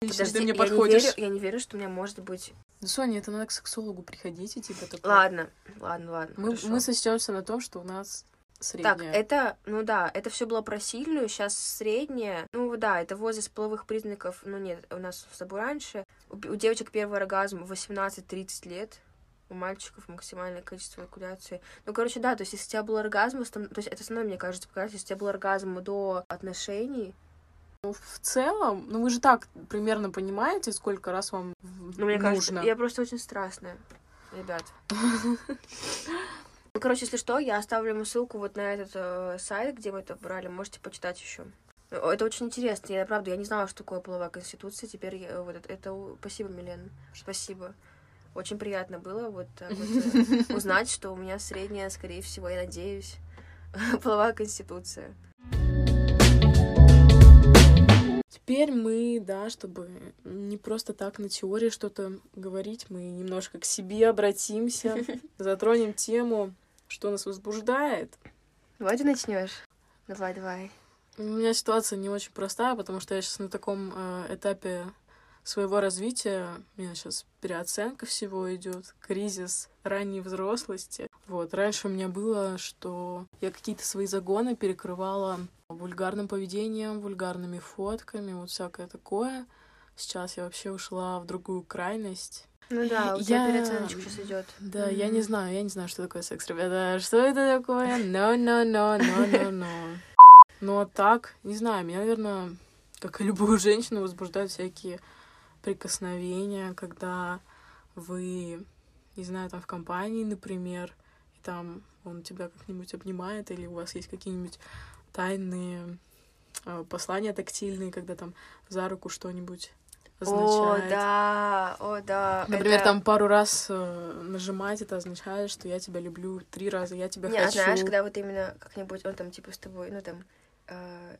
Подожди, ты мне я подходишь. Не верю, я не верю, что у меня может быть... Ну, Соня, это надо к сексологу приходить и типа такое. Ладно, ладно, ладно. Мы, хорошо. мы сочтемся на том, что у нас Так, средняя. это, ну да, это все было про сильную, сейчас средняя. Ну да, это возраст половых признаков, ну нет, у нас с тобой раньше. У, у девочек первый оргазм 18-30 лет, у мальчиков максимальное количество эякуляции. Ну, короче, да, то есть если у тебя был оргазм, то есть это основной, мне кажется, показатель, если у тебя был оргазм до отношений, Ну, в целом, ну вы же так примерно понимаете, сколько раз вам ну, мне кажется, нужно. я просто очень страстная, ребят. Ну, короче, если что, я оставлю ему ссылку вот на этот э, сайт, где мы это брали, можете почитать еще. Это очень интересно. Я правда, я не знала, что такое половая конституция. Теперь я, вот это, это спасибо, Милен. Спасибо. Очень приятно было вот, вот, э, узнать, что у меня средняя, скорее всего, я надеюсь, половая конституция. Теперь мы, да, чтобы не просто так на теории что-то говорить, мы немножко к себе обратимся, затронем тему, что нас возбуждает. Давай ты начнешь. Давай, давай. У меня ситуация не очень простая, потому что я сейчас на таком э, этапе своего развития. У меня сейчас переоценка всего идет, кризис ранней взрослости. Вот, раньше у меня было, что я какие-то свои загоны перекрывала вульгарным поведением, вульгарными фотками, вот всякое такое. Сейчас я вообще ушла в другую крайность. Ну да, у тебя Я- переоценочка сейчас идет. Да, я не знаю, я не знаю, что такое секс, ребята. Что это такое? No, no, no, no, no, no. Но так, не знаю, меня, наверное, как и любую женщину, возбуждают всякие прикосновения, когда вы, не знаю, там в компании, например, и там он тебя как-нибудь обнимает, или у вас есть какие-нибудь тайные э, послания тактильные, когда там за руку что-нибудь О, означает. да, о, да. Например, это- там пару раз э, нажимать, это означает, что я тебя люблю, три раза я тебя Не, а хочу. знаешь, когда вот именно как-нибудь он там типа с тобой, ну там, э,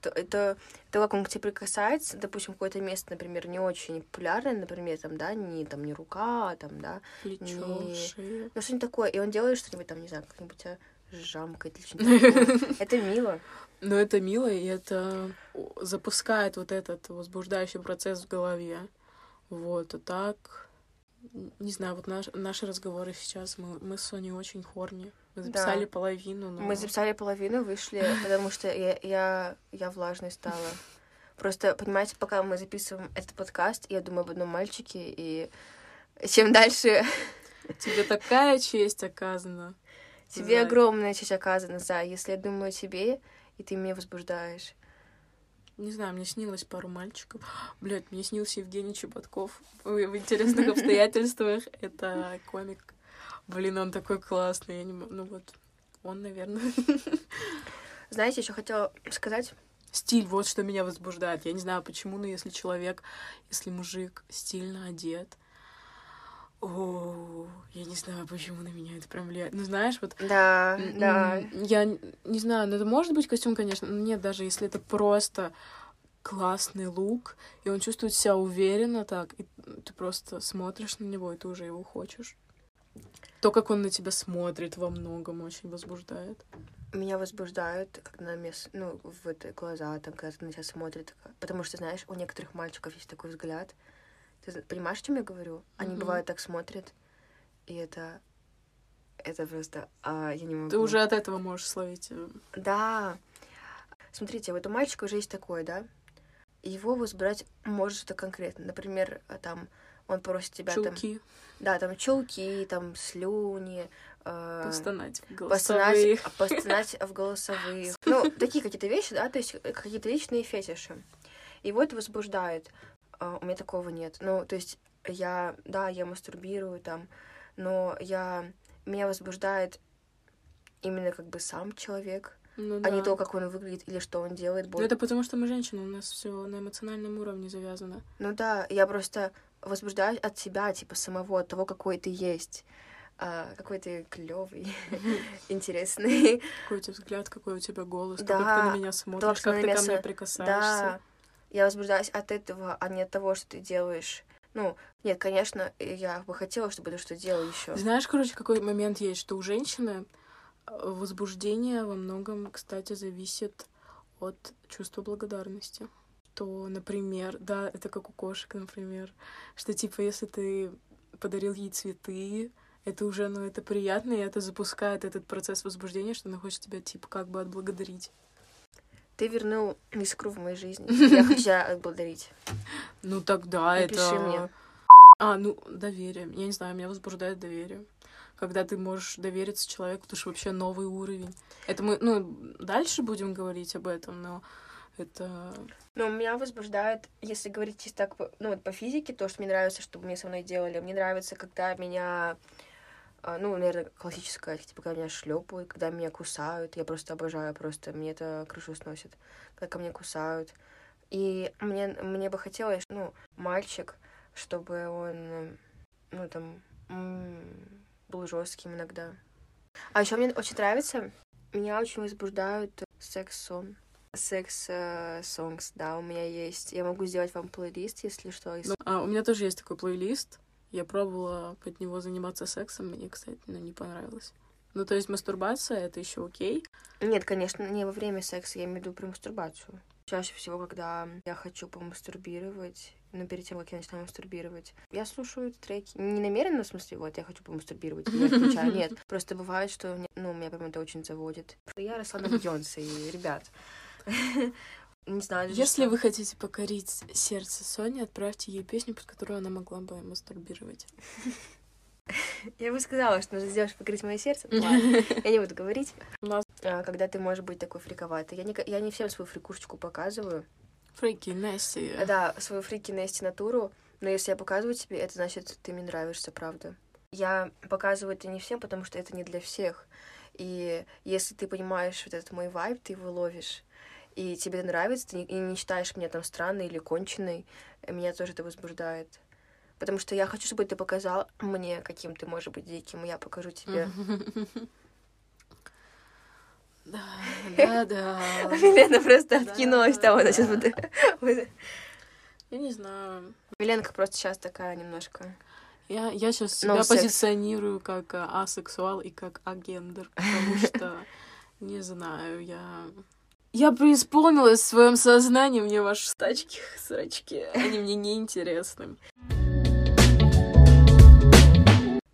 то, это то, как он к тебе прикасается, допустим, какое-то место, например, не очень популярное, например, там, да, не там не рука, там, да, Плечо, не- шея. ну что-нибудь такое, и он делает что-нибудь там, не знаю, как-нибудь тебя жамкает или что-нибудь такое. Это мило. Но это мило, и это запускает вот этот возбуждающий процесс в голове. Вот, а так... Не знаю, вот наш, наши разговоры сейчас, мы, мы с Соней очень хорни. Мы записали Да. половину, но... Мы записали половину, вышли, потому что я, я, я влажной стала. Просто, понимаете, пока мы записываем этот подкаст, я думаю об одном мальчике, и чем дальше Тебе такая честь оказана. Тебе За- огромная честь оказана за, если я думаю о тебе, и ты меня возбуждаешь. Не знаю, мне снилось пару мальчиков. Блять, мне снился Евгений Чеботков в, интересных обстоятельствах. Это комик. Блин, он такой классный. Я не Ну вот, он, наверное. Знаете, еще хотела сказать, Стиль, вот что меня возбуждает. Я не знаю почему, но если человек, если мужик стильно одет, о, я не знаю, почему на меня это прям влияет. Ну, знаешь, вот да, да, Я не знаю, ну это может быть костюм, конечно, но нет, даже если это просто классный лук, и он чувствует себя уверенно так, и ты просто смотришь на него, и ты уже его хочешь. То, как он на тебя смотрит, во многом очень возбуждает. меня возбуждают, когда на с- ну, в это глаза, там, когда на тебя смотрят, потому что, знаешь, у некоторых мальчиков есть такой взгляд. Ты понимаешь, о чем я говорю? Они Мгм. бывают так смотрят, и это, Это просто... А, я не могу. Ты уже от этого можешь словить. э, Да. Смотрите, вот у мальчика уже есть такое, да? Его возбрать может что-то конкретно. Например, а, там он просит тебя там... Чулки. Да, там чулки, там слюни, э, Постонать в постонать, голосовых. постонать в голосовых. Ну, такие какие-то вещи, да, то есть э, какие-то личные фетиши. Его это возбуждает. А, у меня такого нет. Ну, то есть я, да, я мастурбирую там, но я... Меня возбуждает именно как бы сам человек, Ну, а не да. то, как он выглядит или что он делает. Ну, боль- это потому что мы женщины, у нас все на эмоциональном уровне завязано. Ну да, я просто возбуждаюсь от себя, типа самого, от того, какой ты есть. А, какой ты клевый, интересный. Какой у тебя взгляд, какой у тебя голос, Да, как ты на меня смотришь, как ты ко мне прикасаешься. Да, я возбуждаюсь от этого, а не от того, что ты делаешь. Ну, нет, конечно, я бы хотела, чтобы ты что делал еще. Знаешь, короче, какой момент есть, что у женщины э, возбуждение во многом, кстати, зависит от чувства благодарности. То, например, да, это как у кошек, например, что типа если ты подарил ей цветы, это уже, ну, это приятно, и это запускает этот процесс возбуждения, что она хочет тебя, типа, как бы отблагодарить. Ты вернул искру в моей жизни. Я хочу тебя отблагодарить. Ну, тогда Напиши это... мне. А, ну, доверие. Я не знаю, меня возбуждает доверие. Когда ты можешь довериться человеку, потому что вообще новый уровень. Это мы, ну, дальше будем говорить об этом, но это... Но меня возбуждает, если говорить чисто так, ну, вот по физике, то, что мне нравится, чтобы мне со мной делали. Мне нравится, когда меня, ну, наверное, классическое, типа, когда меня шлепают, когда меня кусают. Я просто обожаю, просто мне это крышу сносит, когда ко мне кусают. И мне, мне бы хотелось, ну, мальчик, чтобы он, э, ну, там, был жестким иногда. А еще мне очень нравится, меня очень возбуждают секс-сон. Секс-сонгс, да, у меня есть. Я могу сделать вам плейлист, если что. если- Ну, а, у меня тоже есть такой плейлист. Я пробовала под него заниматься сексом, мне, кстати, ну, не понравилось. Ну, то есть мастурбация — это еще окей. Нет, конечно, не во время секса, я имею в виду при мастурбацию. Чаще всего, когда я хочу помастурбировать, но перед тем, как я начинаю мастурбировать, я слушаю треки. Не намеренно, в смысле, вот, я хочу помастурбировать, я включаю, нет. Просто бывает, что, ну, меня прям это очень заводит. Я росла на Бейонсе, и, ребят, не знаю, даже Если что. вы хотите покорить сердце Сони, отправьте ей песню, под которую она могла бы мастурбировать. Я бы сказала, что нужно сделать, покрыть мое сердце. Ладно, я не буду говорить. А, Когда ты можешь быть такой фриковатый. Я не, я не всем свою фрикушечку показываю. фрейки, Несси. Да, свою фрики Нести натуру. Но если я показываю тебе, это значит, ты мне нравишься, правда. Я показываю это не всем, потому что это не для всех. И если ты понимаешь вот этот мой вайб, ты его ловишь. И тебе это нравится, ты не, и не считаешь меня там странной или конченной, меня тоже это возбуждает. Потому что я хочу, чтобы ты показал мне, каким ты можешь быть диким, и я покажу тебе. Да, да, да. Милена просто откинулась там, она сейчас будет... Я не знаю. Миленка просто сейчас такая немножко... Я, я сейчас себя позиционирую как асексуал и как агендер, потому что, не знаю, я... Я преисполнилась в своем сознании, мне ваши стачки, срачки, они мне не интересны.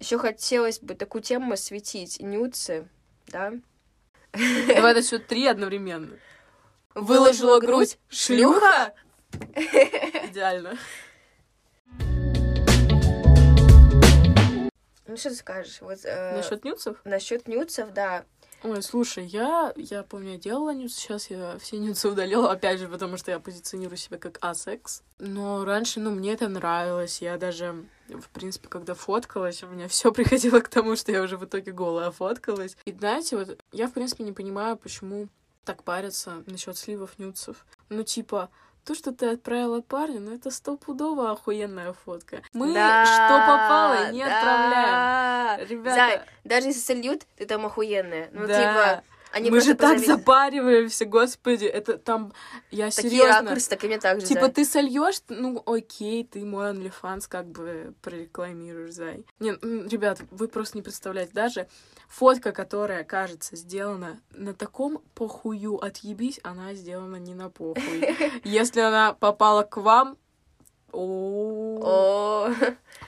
Еще хотелось бы такую тему осветить. Нюцы, да? Давай на счет три одновременно. Выложила грудь шлюха? Идеально. Ну что ты скажешь? Вот э, Насчет нюцев? насчет нюцев, да. Ой, слушай, я, я помню, я делала нюц, сейчас я все нюцы удалила, опять же, потому что я позиционирую себя как асекс. Но раньше, ну, мне это нравилось, я даже, в принципе, когда фоткалась, у меня все приходило к тому, что я уже в итоге голая фоткалась. И знаете, вот я, в принципе, не понимаю, почему так парятся насчет сливов нюцев. Ну, типа, то, что ты отправила парню, ну это стопудово охуенная фотка. Мы Да, что попало не да. отправляем. Ребята, Зай, даже если сольют, ты там охуенная. Ну, да. типа, они мы же так позавидуют. запариваемся, господи, это там, я Такие серьезно. ракурсы, так и мне так же, Типа Зай. ты сольешь, ну окей, ты мой OnlyFans как бы прорекламируешь, зай. Не, ребят, вы просто не представляете, даже фотка, которая, кажется, сделана на таком похую отъебись, она сделана не на похуй. Если она попала к вам, О,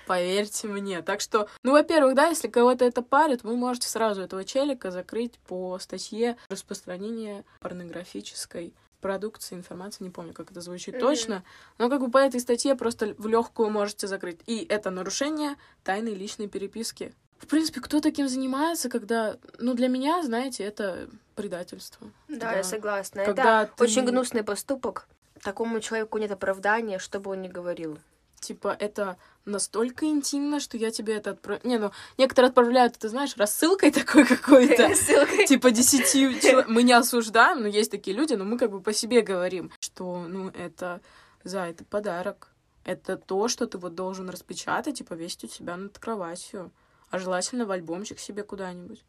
Поверьте мне. Так что, ну, во-первых, да, если кого-то это парит, вы можете сразу этого челика закрыть по статье распространения порнографической продукции, информации, не помню, как это звучит mm-hmm. точно, но как бы по этой статье просто в легкую можете закрыть. И это нарушение тайной личной переписки. В принципе, кто таким занимается, когда... Ну, для меня, знаете, это предательство. Да, да. я согласна. Когда это ты... очень гнусный поступок. Такому человеку нет оправдания, что бы он ни говорил. Типа, это настолько интимно, что я тебе это отправляю. Не, ну, некоторые отправляют, ты знаешь, рассылкой такой какой-то. Типа десяти Мы не осуждаем, но есть такие люди, но мы как бы по себе говорим, что, ну, это за это подарок. Это то, что ты вот должен распечатать и повесить у себя над кроватью. А желательно в альбомчик себе куда-нибудь.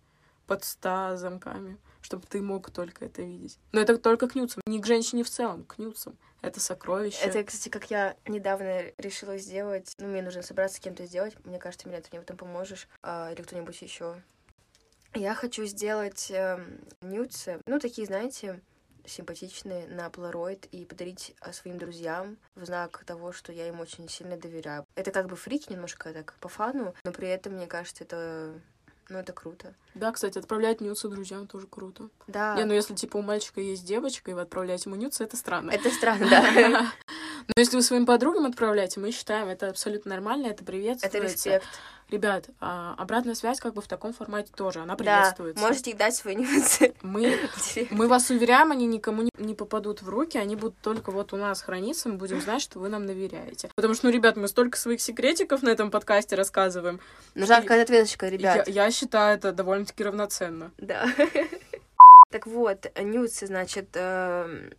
Под ста замками чтобы ты мог только это видеть. Но это только к нюцам, не к женщине в целом, к нюцам. Это сокровище. Это, кстати, как я недавно решила сделать. Ну, мне нужно собраться с кем-то сделать. Мне кажется, меня ты мне в этом поможешь. А, или кто-нибудь еще. Я хочу сделать э, нюцы. Ну, такие, знаете, симпатичные на Polaroid и подарить а, своим друзьям в знак того, что я им очень сильно доверяю. Это как бы фрик немножко так по фану, но при этом, мне кажется, это ну, это круто. Да, кстати, отправлять нюцы друзьям тоже круто. Да. Не, ну если, типа, у мальчика есть девочка, и вы отправляете ему нюцы, это странно. Это странно, да. Но если вы своим подругам отправляете, мы считаем, это абсолютно нормально, это приветствуется. Это респект. Ребят, а, обратная связь как бы в таком формате тоже, она приветствуется. Да, можете их дать свои нюцы. Мы, мы вас уверяем, они никому не, не попадут в руки, они будут только вот у нас храниться, мы будем знать, что вы нам доверяете. Потому что, ну, ребят, мы столько своих секретиков на этом подкасте рассказываем. Нужна какая-то ответочка, ребят. Я, я считаю это довольно-таки равноценно. Да. Так вот, нюцы, значит, эм,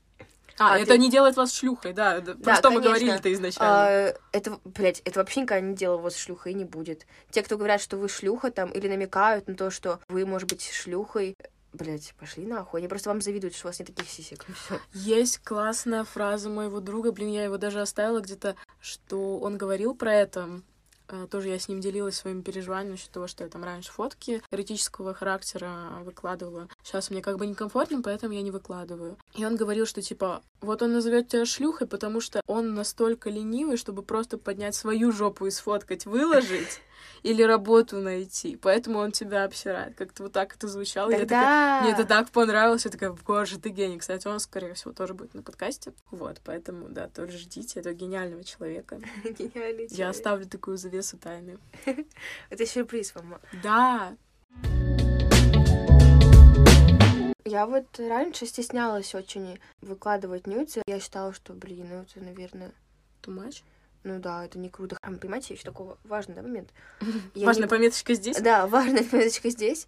а, а это ты... не делает вас шлюхой, да. да Про что конечно. мы говорили-то изначально? А, это, блядь, это вообще никогда не делало вас шлюхой и не будет. Те, кто говорят, что вы шлюха там, или намекают на то, что вы, может быть, шлюхой, Блять, пошли нахуй. Они просто вам завидуют, что у вас нет таких сисек. Есть классная фраза моего друга, блин, я его даже оставила где-то, что он говорил про это. Э, тоже я с ним делилась своими переживаниями насчет того, что я там раньше фотки эротического характера выкладывала. Сейчас мне как бы некомфортно, поэтому я не выкладываю. И он говорил, что типа, вот он назовет тебя шлюхой, потому что он настолько ленивый, чтобы просто поднять свою жопу и сфоткать, выложить или работу найти. Поэтому он тебя обсирает. Как-то вот так это звучало. Тогда... Я такая, мне это так понравилось. Я такая, боже, ты гений. Кстати, он, скорее всего, тоже будет на подкасте. Вот, поэтому, да, тоже ждите этого гениального человека. Гениальный человек. Я оставлю такую завесу тайны. Это сюрприз вам. Да. Я вот раньше стеснялась очень выкладывать нюцы. Я считала, что, блин, ну это, наверное... Much? Ну да, это не круто. А, понимаете, еще такого важный да, момент. Важная не... пометочка здесь? Да, важная пометочка здесь.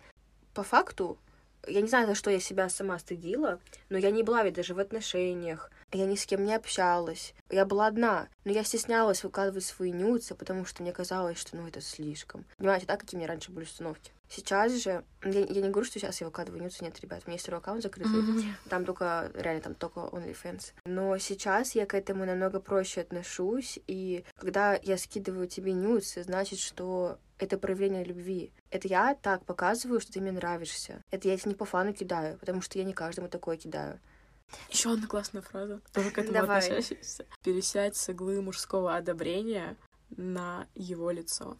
По факту, я не знаю, за что я себя сама стыдила, но я не была ведь даже в отношениях. Я ни с кем не общалась. Я была одна. Но я стеснялась выкладывать свои нюцы, потому что мне казалось, что ну это слишком. Понимаете, так какие у меня раньше были установки. Сейчас же, я, я не говорю, что сейчас я выкладываю нюцы, нет, ребят, у меня есть второй аккаунт закрытый, mm-hmm. там только, реально, там только OnlyFans. Но сейчас я к этому намного проще отношусь, и когда я скидываю тебе нюцы, значит, что это проявление любви. Это я так показываю, что ты мне нравишься. Это я тебе не по фану кидаю, потому что я не каждому такое кидаю. Еще одна классная фраза, тоже к этому Давай. относящаяся. Пересядь с иглы мужского одобрения на его лицо.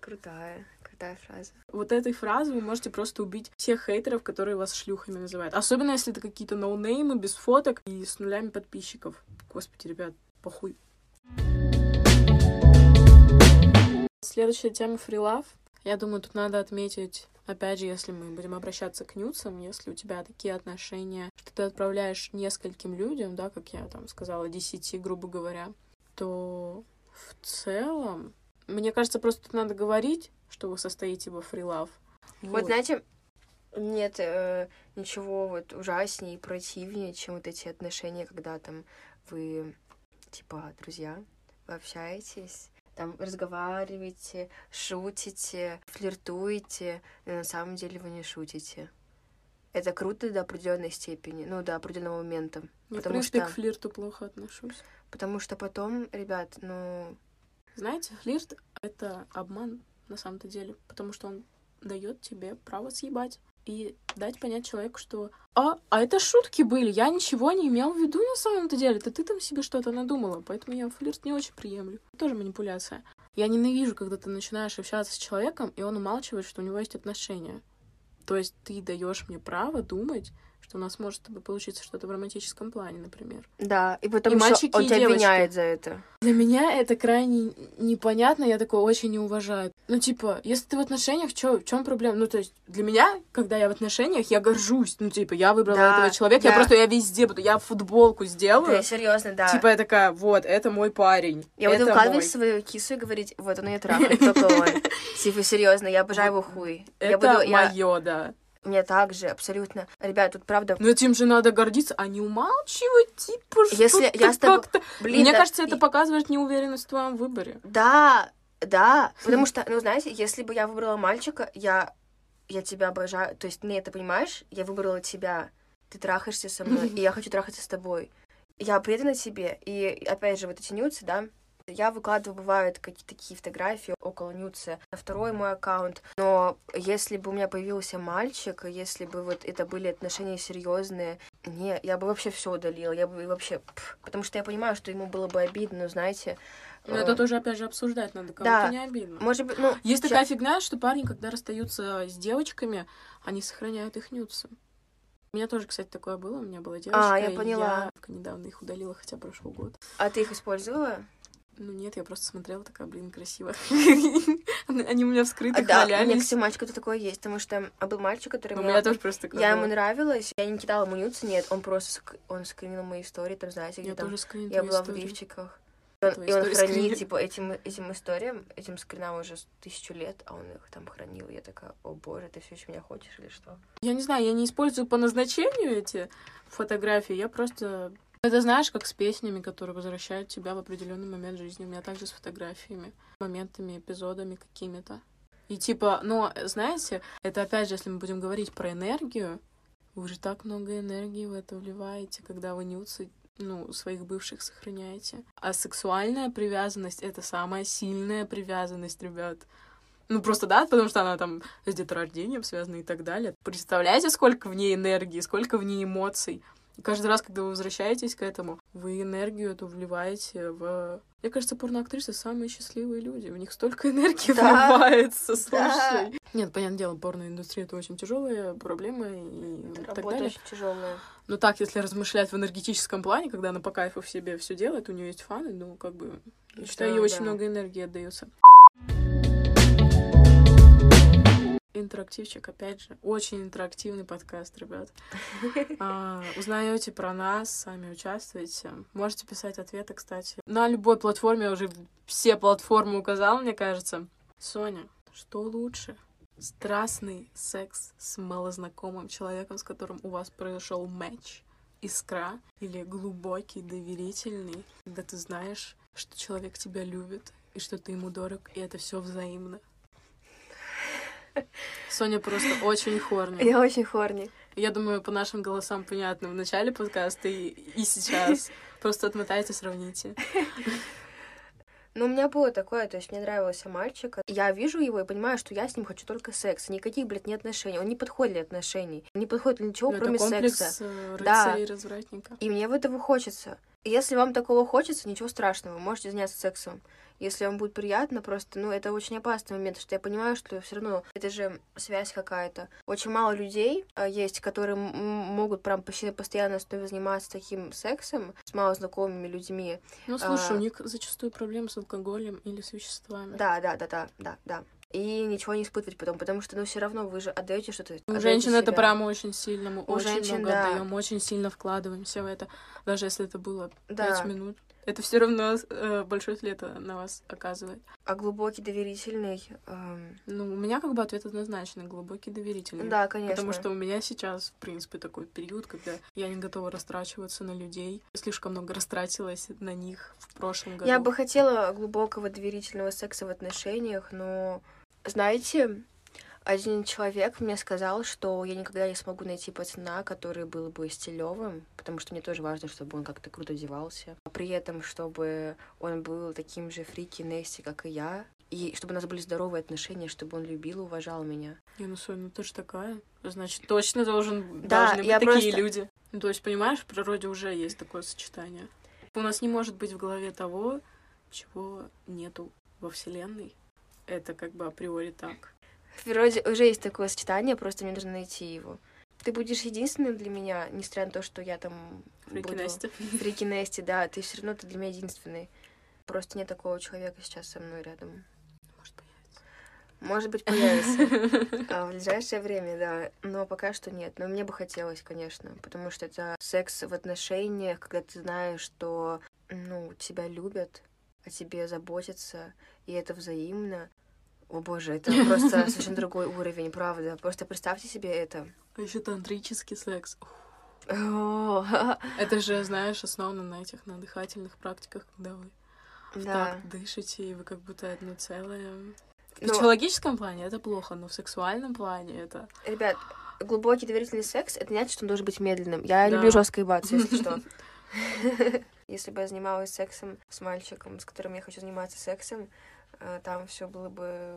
Крутая, крутая фраза. Вот этой фразой вы можете просто убить всех хейтеров, которые вас шлюхами называют. Особенно, если это какие-то ноунеймы без фоток и с нулями подписчиков. Господи, ребят, похуй. Следующая тема фрилав. Я думаю, тут надо отметить Опять же, если мы будем обращаться к нюцам, если у тебя такие отношения, что ты отправляешь нескольким людям, да, как я там сказала, десяти, грубо говоря, то в целом, мне кажется, просто тут надо говорить, что вы состоите во фрилав. Вот, вот знаете, нет э, ничего вот ужаснее и противнее, чем вот эти отношения, когда там вы, типа, друзья, вы общаетесь, там разговариваете, шутите, флиртуете, и на самом деле вы не шутите. Это круто до определенной степени, ну, до определенного момента. Я, потому в принципе, что... к флирту плохо отношусь. Потому что потом, ребят, ну... Знаете, флирт — это обман на самом-то деле, потому что он дает тебе право съебать. И дать понять человеку, что а, а это шутки были, я ничего не имел в виду на самом-то деле, это ты там себе что-то надумала, поэтому я флирт не очень приемлю. Тоже манипуляция. Я ненавижу, когда ты начинаешь общаться с человеком, и он умалчивает, что у него есть отношения. То есть ты даешь мне право думать, что у нас может получиться что-то в романтическом плане, например. Да, и потому и что мальчики, он тебя девочки. обвиняет за это. Для меня это крайне непонятно, я такое очень не уважаю. Ну, типа, если ты в отношениях, чё, в чем проблема? Ну, то есть, для меня, когда я в отношениях, я горжусь. Ну, типа, я выбрала да, этого человека, да. я просто, я везде буду, я футболку сделаю. Ты серьезно, да. Типа, я такая, вот, это мой парень. Я буду укладывать свою кису и говорить, вот он ее трахает. Типа, серьезно, я обожаю его хуй. Это мое, да. Мне также, абсолютно. Ребят, тут правда... Ну этим же надо гордиться, а не умалчивать, типа, Если я с тобой... как-то... Блин, Мне да... кажется, это показывает неуверенность в твоем выборе. Да, да. Потому что, ну, знаете, если бы я выбрала мальчика, я, я тебя обожаю. То есть, ты это понимаешь? Я выбрала тебя. Ты трахаешься со мной, и я хочу трахаться с тобой. Я предана тебе. И, опять же, вот эти нюцы, да, я выкладываю, бывают какие-то такие фотографии около Нюца на второй мой аккаунт. Но если бы у меня появился мальчик, если бы вот это были отношения серьезные, не, я бы вообще все удалила. Я бы вообще... Пф, потому что я понимаю, что ему было бы обидно, знаете. Но это тоже, опять же, обсуждать надо, кому-то да. не обидно. Может быть, ну... Есть такая фигня, что парни, когда расстаются с девочками, они сохраняют их нюцы. У меня тоже, кстати, такое было. У меня была девочка. А, я поняла. Я недавно их удалила, хотя прошел год. А ты их использовала? Ну нет, я просто смотрела, такая, блин, красиво. Они у меня вскрыты, а, Да, у меня, кстати, мальчик это такое есть, потому что а был мальчик, который... У меня тоже просто Я ему нравилась, я не кидала ему нюцы, нет, он просто, он скринил мои истории, там, знаете, где там... Я была в лифчиках. И он хранит, типа, этим, этим историям, этим скринам уже тысячу лет, а он их там хранил. Я такая, о боже, ты все еще меня хочешь или что? Я не знаю, я не использую по назначению эти фотографии, я просто это знаешь, как с песнями, которые возвращают тебя в определенный момент жизни. У меня также с фотографиями, моментами, эпизодами какими-то. И типа, но, знаете, это опять же, если мы будем говорить про энергию, вы же так много энергии в это вливаете, когда вы нюцы, ну, своих бывших сохраняете. А сексуальная привязанность — это самая сильная привязанность, ребят. Ну, просто, да, потому что она там с деторождением связана и так далее. Представляете, сколько в ней энергии, сколько в ней эмоций. И каждый раз, когда вы возвращаетесь к этому, вы энергию эту вливаете в... Мне кажется, порноактрисы самые счастливые люди. В них столько энергии да. вливается, слушай. Да. Нет, понятное дело, порноиндустрия — это очень тяжелая проблема и это так далее. очень тяжелая. Но так, если размышлять в энергетическом плане, когда она по кайфу в себе все делает, у нее есть фаны, ну, как бы, я считаю, ей да. очень много энергии отдается. Интерактивчик, опять же, очень интерактивный подкаст, ребят. А, узнаете про нас, сами участвуете. Можете писать ответы, кстати. На любой платформе, уже все платформы указал, мне кажется. Соня, что лучше? Страстный секс с малознакомым человеком, с которым у вас произошел матч, искра, или глубокий, доверительный, когда ты знаешь, что человек тебя любит, и что ты ему дорог, и это все взаимно. Соня просто очень хорни. Я очень хорни. Я думаю, по нашим голосам понятно в начале подкаста и, и сейчас. Просто отмотайте, сравните. Ну, у меня было такое, то есть мне нравился мальчик. Я вижу его и понимаю, что я с ним хочу только секса. Никаких, блядь, не отношений. Он не подходит для отношений. Не подходит для ничего, Но кроме это комплекс секса. Э, да. и развратника. И мне в этого хочется. Если вам такого хочется, ничего страшного, можете заняться сексом если вам будет приятно, просто, ну, это очень опасный момент, что я понимаю, что все равно это же связь какая-то. Очень мало людей а, есть, которые могут прям почти постоянно основе заниматься таким сексом с малознакомыми людьми. Ну, слушай, а... у них зачастую проблемы с алкоголем или с веществами. Да, да, да, да, да, да и ничего не испытывать потом, потому что, ну, все равно вы же отдаете что-то. У женщин себя. это прям очень сильно, мы У очень женщин, много да. отдаем, очень сильно вкладываемся в это, даже если это было пять да. минут это все равно э, большой след на вас оказывает. А глубокий доверительный? Эм... Ну, у меня как бы ответ однозначный, глубокий доверительный. Да, конечно. Потому что у меня сейчас, в принципе, такой период, когда я не готова растрачиваться на людей. Слишком много растратилась на них в прошлом году. Я бы хотела глубокого доверительного секса в отношениях, но, знаете, один человек мне сказал, что я никогда не смогу найти пацана, который был бы стилевым, потому что мне тоже важно, чтобы он как-то круто одевался. А при этом, чтобы он был таким же фрики Нести, как и я. И чтобы у нас были здоровые отношения, чтобы он любил и уважал меня. Не, ну, Соня, ну ты же такая. Значит, точно должен, да, должны быть я такие просто... люди. Ну, то есть, понимаешь, в природе уже есть такое сочетание. У нас не может быть в голове того, чего нету во Вселенной. Это как бы априори так. В природе уже есть такое сочетание, просто мне нужно найти его. Ты будешь единственным для меня, несмотря на то, что я там Фрики буду... Нести. Фрики Нести, да. Ты все равно ты для меня единственный. Просто нет такого человека сейчас со мной рядом. Может быть, появится. А в ближайшее время, да. Но пока что нет. Но мне бы хотелось, конечно. Потому что это секс в отношениях, когда ты знаешь, что ну, тебя любят, о тебе заботятся, и это взаимно. О боже, это просто совершенно другой уровень, правда. Просто представьте себе это. А еще тантрический секс. Это же, знаешь, основано на этих на дыхательных практиках, когда вы да. так дышите, и вы как будто одно целое. В но... психологическом плане это плохо, но в сексуальном плане это... Ребят, глубокий доверительный секс — это не значит, что он должен быть медленным. Я да. люблю жестко ебаться, если что. Если бы я занималась сексом с мальчиком, с которым я хочу заниматься сексом, там все было бы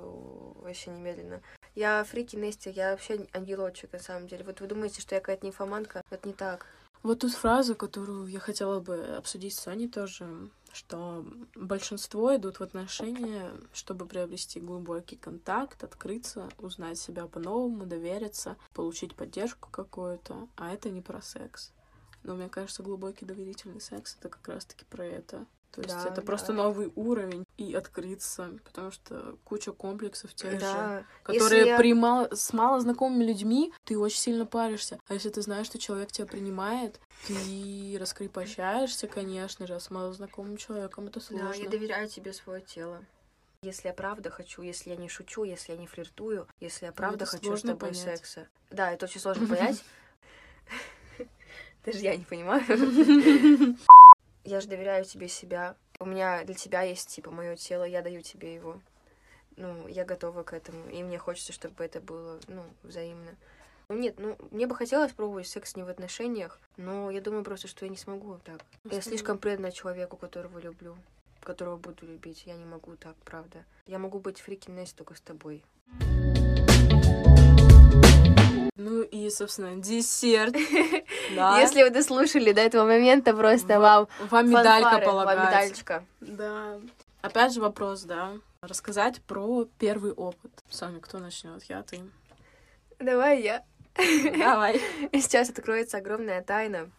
вообще немедленно. Я фрики Нести, я вообще ангелочек, на самом деле. Вот вы думаете, что я какая-то нимфоманка? Это не так. Вот тут фраза, которую я хотела бы обсудить с Соней тоже, что большинство идут в отношения, чтобы приобрести глубокий контакт, открыться, узнать себя по-новому, довериться, получить поддержку какую-то, а это не про секс. Но мне кажется, глубокий доверительный секс это как раз-таки про это. То есть да, это да. просто новый уровень и открыться, потому что куча комплексов тех да. же, которые если при мало, с мало знакомыми людьми ты очень сильно паришься. А если ты знаешь, что человек тебя принимает, ты раскрепощаешься, конечно же, а с малознакомым человеком это сложно. Да, я доверяю тебе свое тело. Если я правда хочу, если я не шучу, если я не флиртую, если я правда это хочу с тобой понять. секса. Да, это очень сложно понять. Даже я не понимаю. я же доверяю тебе себя. У меня для тебя есть, типа, мое тело, я даю тебе его. Ну, я готова к этому. И мне хочется, чтобы это было, ну, взаимно. Ну, нет, ну, мне бы хотелось пробовать секс не в отношениях, но я думаю просто, что я не смогу так. Я слишком предана человеку, которого люблю, которого буду любить. Я не могу так, правда. Я могу быть фрики только с тобой. Ну и, собственно, десерт. Да. Если вы дослушали до этого момента, просто вам Вам медалька полагается. Вам медальчика. Да. Опять же вопрос, да. Рассказать про первый опыт. Соня, кто начнет? Я, ты? Давай я. Давай. Сейчас откроется огромная тайна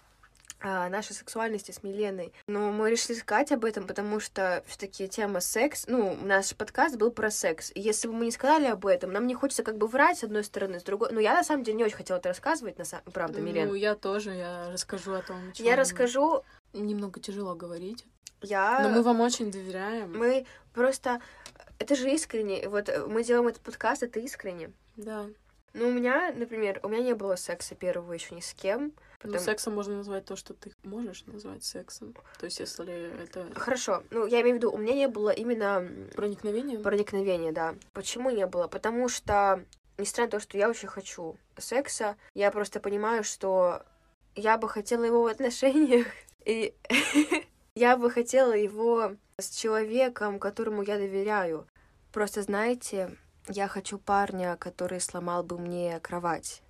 нашей сексуальности с Миленой. Но мы решили сказать об этом, потому что все-таки тема секс, ну, наш подкаст был про секс. И если бы мы не сказали об этом, нам не хочется как бы врать с одной стороны, с другой. Ну, я на самом деле не очень хотела это рассказывать, на самом правда, Милен. Ну, я тоже, я расскажу о том, чем... Я расскажу... Немного тяжело говорить. Я... Но мы вам очень доверяем. Мы просто... Это же искренне. Вот мы делаем этот подкаст, это искренне. Да. Ну, у меня, например, у меня не было секса первого еще ни с кем. Потом... Ну, сексом можно назвать то, что ты можешь назвать сексом. То есть, если это... Хорошо. Ну, я имею в виду, у меня не было именно... Проникновения? Проникновения, да. Почему не было? Потому что, несмотря на то, что я очень хочу секса, я просто понимаю, что я бы хотела его в отношениях. И я бы хотела его с человеком, которому я доверяю. Просто, знаете, я хочу парня, который сломал бы мне кровать,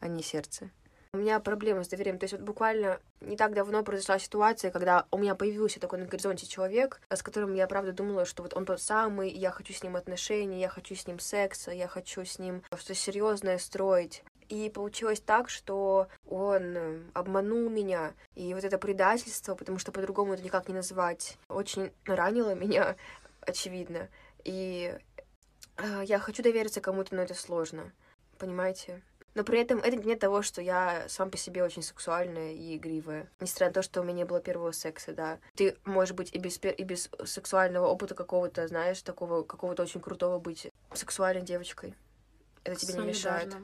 а не сердце. У меня проблемы с доверием. То есть вот буквально не так давно произошла ситуация, когда у меня появился такой на горизонте человек, с которым я правда думала, что вот он тот самый, я хочу с ним отношения, я хочу с ним секса, я хочу с ним что-то серьезное строить. И получилось так, что он обманул меня. И вот это предательство, потому что по-другому это никак не назвать, очень ранило меня, очевидно. И э, я хочу довериться кому-то, но это сложно. Понимаете? Но при этом это нет того, что я сам по себе очень сексуальная и игривая. Несмотря на то, что у меня не было первого секса, да. Ты, может быть, и без, и без сексуального опыта какого-то, знаешь, такого какого-то очень крутого быть сексуальной девочкой. Это тебе не мешает.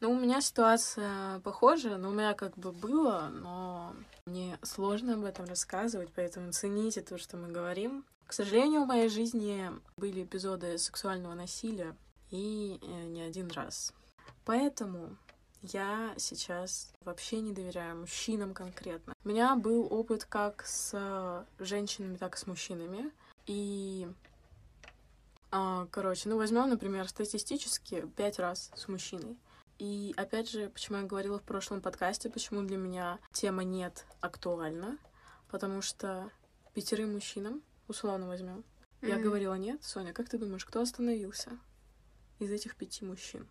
Ну, у меня ситуация похожая, но у меня как бы было, но мне сложно об этом рассказывать, поэтому цените то, что мы говорим. К сожалению, в моей жизни были эпизоды сексуального насилия, и э, не один раз. Поэтому Я сейчас вообще не доверяю мужчинам конкретно. У меня был опыт как с женщинами, так и с мужчинами. И а, короче, ну возьмем, например, статистически пять раз с мужчиной. И опять же, почему я говорила в прошлом подкасте, почему для меня тема нет актуальна, потому что пятерым мужчинам, условно возьмем, mm-hmm. я говорила нет. Соня, как ты думаешь, кто остановился из этих пяти мужчин?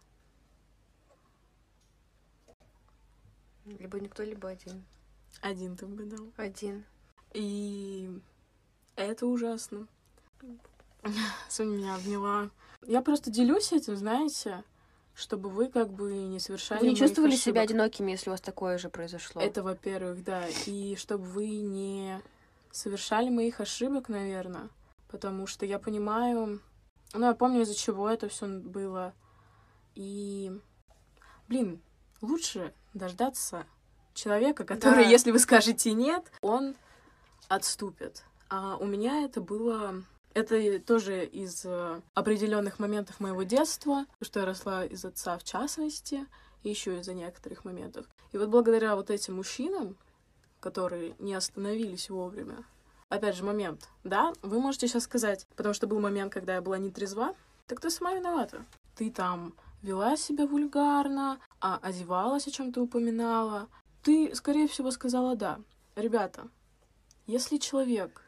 Либо никто, либо один. Один ты угадал. Один. И это ужасно. Соня меня обняла. Я просто делюсь этим, знаете, чтобы вы как бы не совершали Вы не чувствовали ошибок. себя одинокими, если у вас такое же произошло? Это, во-первых, да. И чтобы вы не совершали моих ошибок, наверное. Потому что я понимаю... Ну, я помню, из-за чего это все было. И, блин, лучше дождаться человека, который, да. если вы скажете нет, он отступит. А у меня это было это тоже из э, определенных моментов моего детства, что я росла из отца в частности, и еще из-за некоторых моментов. И вот благодаря вот этим мужчинам, которые не остановились вовремя, опять же, момент, да, вы можете сейчас сказать, потому что был момент, когда я была не трезва, так ты сама виновата. Ты там вела себя вульгарно, а одевалась, о чем ты упоминала. Ты, скорее всего, сказала «да». Ребята, если человек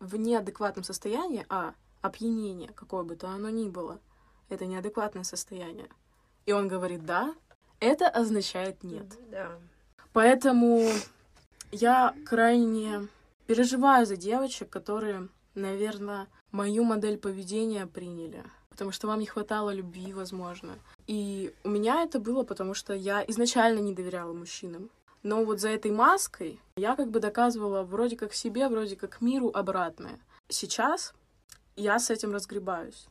в неадекватном состоянии, а опьянение, какое бы то оно ни было, это неадекватное состояние, и он говорит «да», это означает «нет». Да. Поэтому я крайне переживаю за девочек, которые, наверное, мою модель поведения приняли. Потому что вам не хватало любви, возможно. И у меня это было, потому что я изначально не доверяла мужчинам. Но вот за этой маской я как бы доказывала вроде как себе, вроде как миру обратное. Сейчас я с этим разгребаюсь.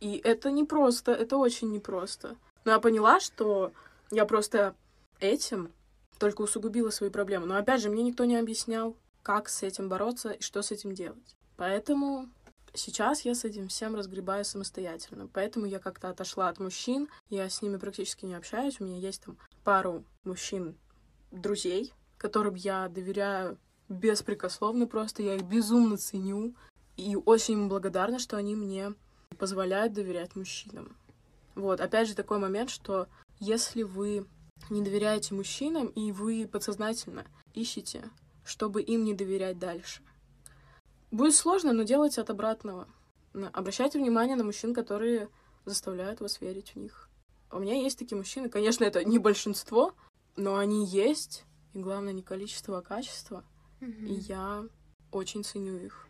И это непросто, это очень непросто. Но я поняла, что я просто этим только усугубила свои проблемы. Но опять же, мне никто не объяснял, как с этим бороться и что с этим делать. Поэтому сейчас я с этим всем разгребаю самостоятельно. Поэтому я как-то отошла от мужчин, я с ними практически не общаюсь. У меня есть там пару мужчин друзей, которым я доверяю беспрекословно просто, я их безумно ценю и очень им благодарна, что они мне позволяют доверять мужчинам. Вот, опять же, такой момент, что если вы не доверяете мужчинам, и вы подсознательно ищете, чтобы им не доверять дальше. Будет сложно, но делайте от обратного. Обращайте внимание на мужчин, которые заставляют вас верить в них. У меня есть такие мужчины, конечно, это не большинство, но они есть, и главное не количество, а качество. Mm-hmm. И я очень ценю их.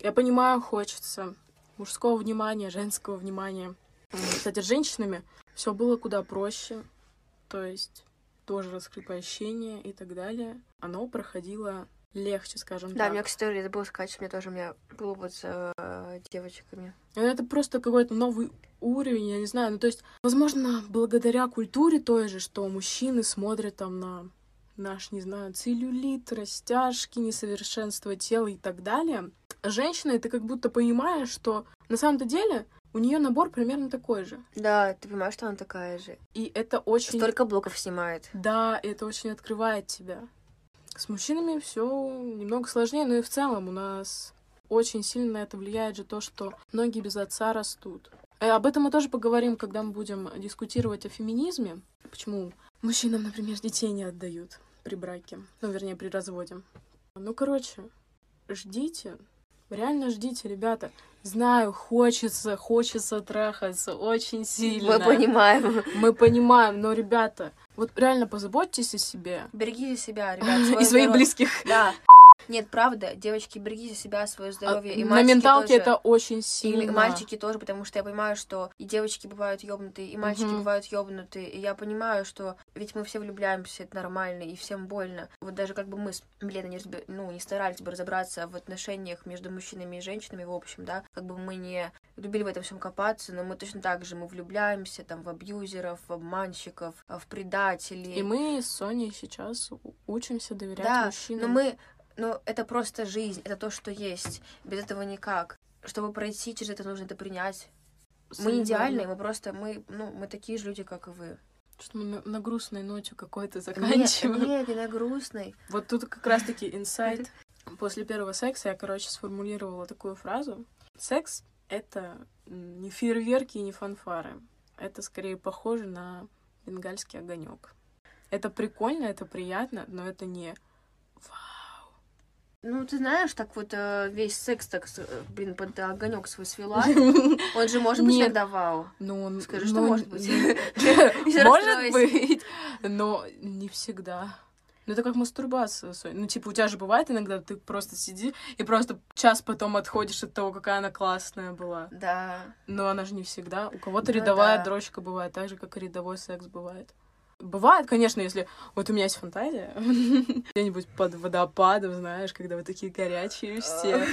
Я понимаю, хочется мужского внимания, женского внимания. Кстати, с женщинами все было куда проще. То есть тоже раскрепощение и так далее. Оно проходило легче, скажем да, так. Да, мне, кстати, забыла сказать, что мне тоже у меня было вот с э, девочками. Это просто какой-то новый уровень, я не знаю. Ну, то есть, возможно, благодаря культуре той же, что мужчины смотрят там на наш, не знаю, целлюлит, растяжки, несовершенство тела и так далее. Женщина, ты как будто понимаешь, что на самом-то деле у нее набор примерно такой же. Да, ты понимаешь, что она такая же. И это очень... Столько блоков снимает. Да, это очень открывает тебя. С мужчинами все немного сложнее, но и в целом у нас очень сильно на это влияет же то, что многие без отца растут. И об этом мы тоже поговорим, когда мы будем дискутировать о феминизме. Почему мужчинам, например, детей не отдают при браке, ну, вернее, при разводе. Ну, короче, ждите, реально ждите, ребята. Знаю, хочется, хочется трахаться очень сильно. Мы понимаем. Мы понимаем, но, ребята, вот реально позаботьтесь о себе. Берегите себя, ребят. И своих близких. Да. Нет, правда, девочки, берегите себя, свое здоровье. А, и на менталке тоже. это очень сильно. И мальчики тоже, потому что я понимаю, что и девочки бывают ёбнутые, и мальчики угу. бывают ёбнутые. И я понимаю, что ведь мы все влюбляемся, это нормально, и всем больно. Вот даже как бы мы с Леной не, разби... ну, не старались бы разобраться в отношениях между мужчинами и женщинами, в общем, да, как бы мы не любили в этом всем копаться, но мы точно так же, мы влюбляемся там в абьюзеров, в обманщиков, в предателей. И мы с Соней сейчас учимся доверять да, мужчинам. но мы но это просто жизнь, это то, что есть. Без этого никак. Чтобы пройти через это, нужно это принять. Мы не идеальные, мы просто, мы, ну, мы такие же люди, как и вы. Что мы на, на грустной ноте какой-то заканчиваем. Нет, нет, не на грустной. Вот тут как раз-таки инсайт. После первого секса я, короче, сформулировала такую фразу. Секс — это не фейерверки и не фанфары. Это скорее похоже на бенгальский огонек. Это прикольно, это приятно, но это не. Ну, ты знаешь, так вот э, весь секс, так, э, блин, под огонек свой свела. Он же может быть Нет. иногда вау. Ну, он- Скажи, что ну, может быть. Может быть, но не всегда. Ну, это как мастурбация. Ну, типа, у тебя же бывает иногда, ты просто сиди и просто час потом отходишь от того, какая она классная была. Да. Но она же не всегда. У кого-то Ну рядовая да. дрочка бывает, так же, как и рядовой секс бывает. Бывает, конечно, если... Вот у меня есть фантазия. Где-нибудь под водопадом, знаешь, когда вы такие горячие все,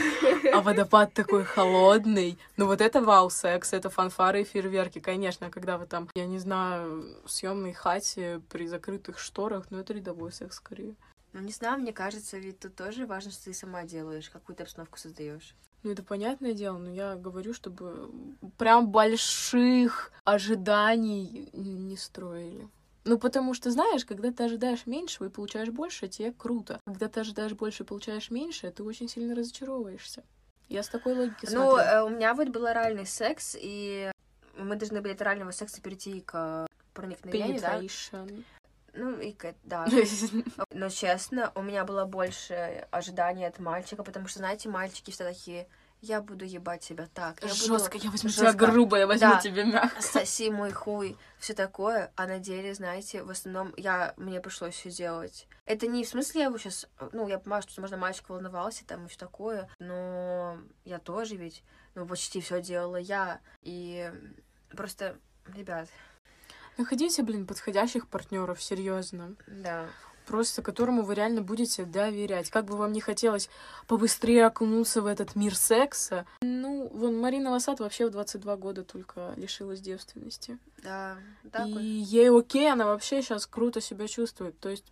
а водопад такой холодный. Ну вот это вау-секс, это фанфары и фейерверки, конечно. Когда вы там, я не знаю, в съемной хате при закрытых шторах, ну это рядовой секс скорее. Ну, не знаю, мне кажется, ведь тут тоже важно, что ты сама делаешь, какую-то обстановку создаешь. Ну, это понятное дело, но я говорю, чтобы прям больших ожиданий не строили. Ну, потому что, знаешь, когда ты ожидаешь меньшего и получаешь больше, тебе круто. Когда ты ожидаешь больше и получаешь меньше, ты очень сильно разочаровываешься. Я с такой логики Ну, смотрю. э, у меня вот был оральный секс, и мы должны были от орального секса перейти к проникновению, да? Penetration. Ну, и к... да. Но честно, у меня было больше ожиданий от мальчика, потому что, знаете, мальчики все такие, я буду ебать тебя так, я буду Жестко, я возьму тебя жёстко. грубо, я возьму Да. тебя мягко. соси мой хуй, все такое, а на деле, знаете, в основном я мне пришлось все делать. Это не в смысле я его сейчас, ну, я понимаю, что, возможно, мальчик волновался там и все такое, но я тоже ведь, ну, почти все делала я, и просто, ребят, Находите, блин, подходящих партнеров, серьезно. да, просто которому вы реально будете доверять. Как бы вам не хотелось побыстрее окунуться в этот мир секса. Ну, вон Марина Лосат вообще в 22 года только лишилась девственности. да, так и вот. ей окей, она вообще сейчас круто себя чувствует. То есть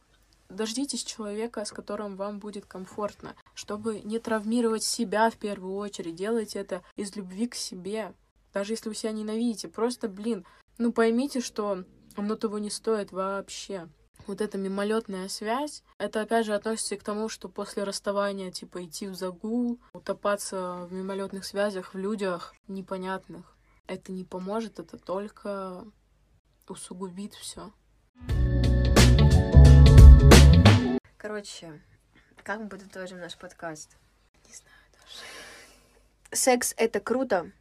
дождитесь человека, с которым вам будет комфортно. Чтобы не травмировать себя в первую очередь, делайте это из любви к себе. Даже если вы себя ненавидите. Просто, блин, ну поймите, что оно того не стоит вообще. Вот эта мимолетная связь, это опять же относится и к тому, что после расставания, типа, идти в загул, утопаться в мимолетных связях, в людях непонятных. Это не поможет, это только усугубит все. Короче, как мы подытожим наш подкаст? Не знаю даже. Секс — это круто,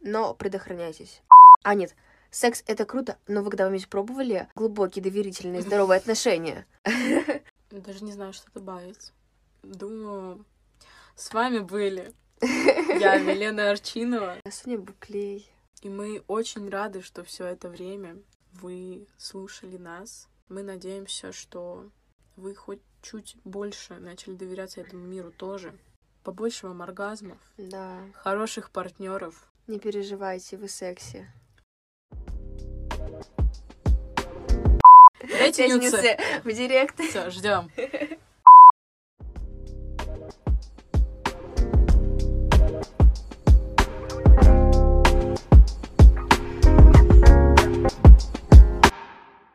но предохраняйтесь. А, нет, секс — это круто, но вы когда-нибудь пробовали глубокие, доверительные, здоровые отношения? Даже не знаю, что добавить. Думаю, с вами были я, Милена Арчинова, А Соня Буклей. и мы очень рады, что все это время вы слушали нас. Мы надеемся, что вы хоть чуть больше начали доверяться этому миру тоже. Побольше вам оргазмов, Да, хороших партнеров. не переживайте, вы секси. Нюцы. в директ. Все, ждем.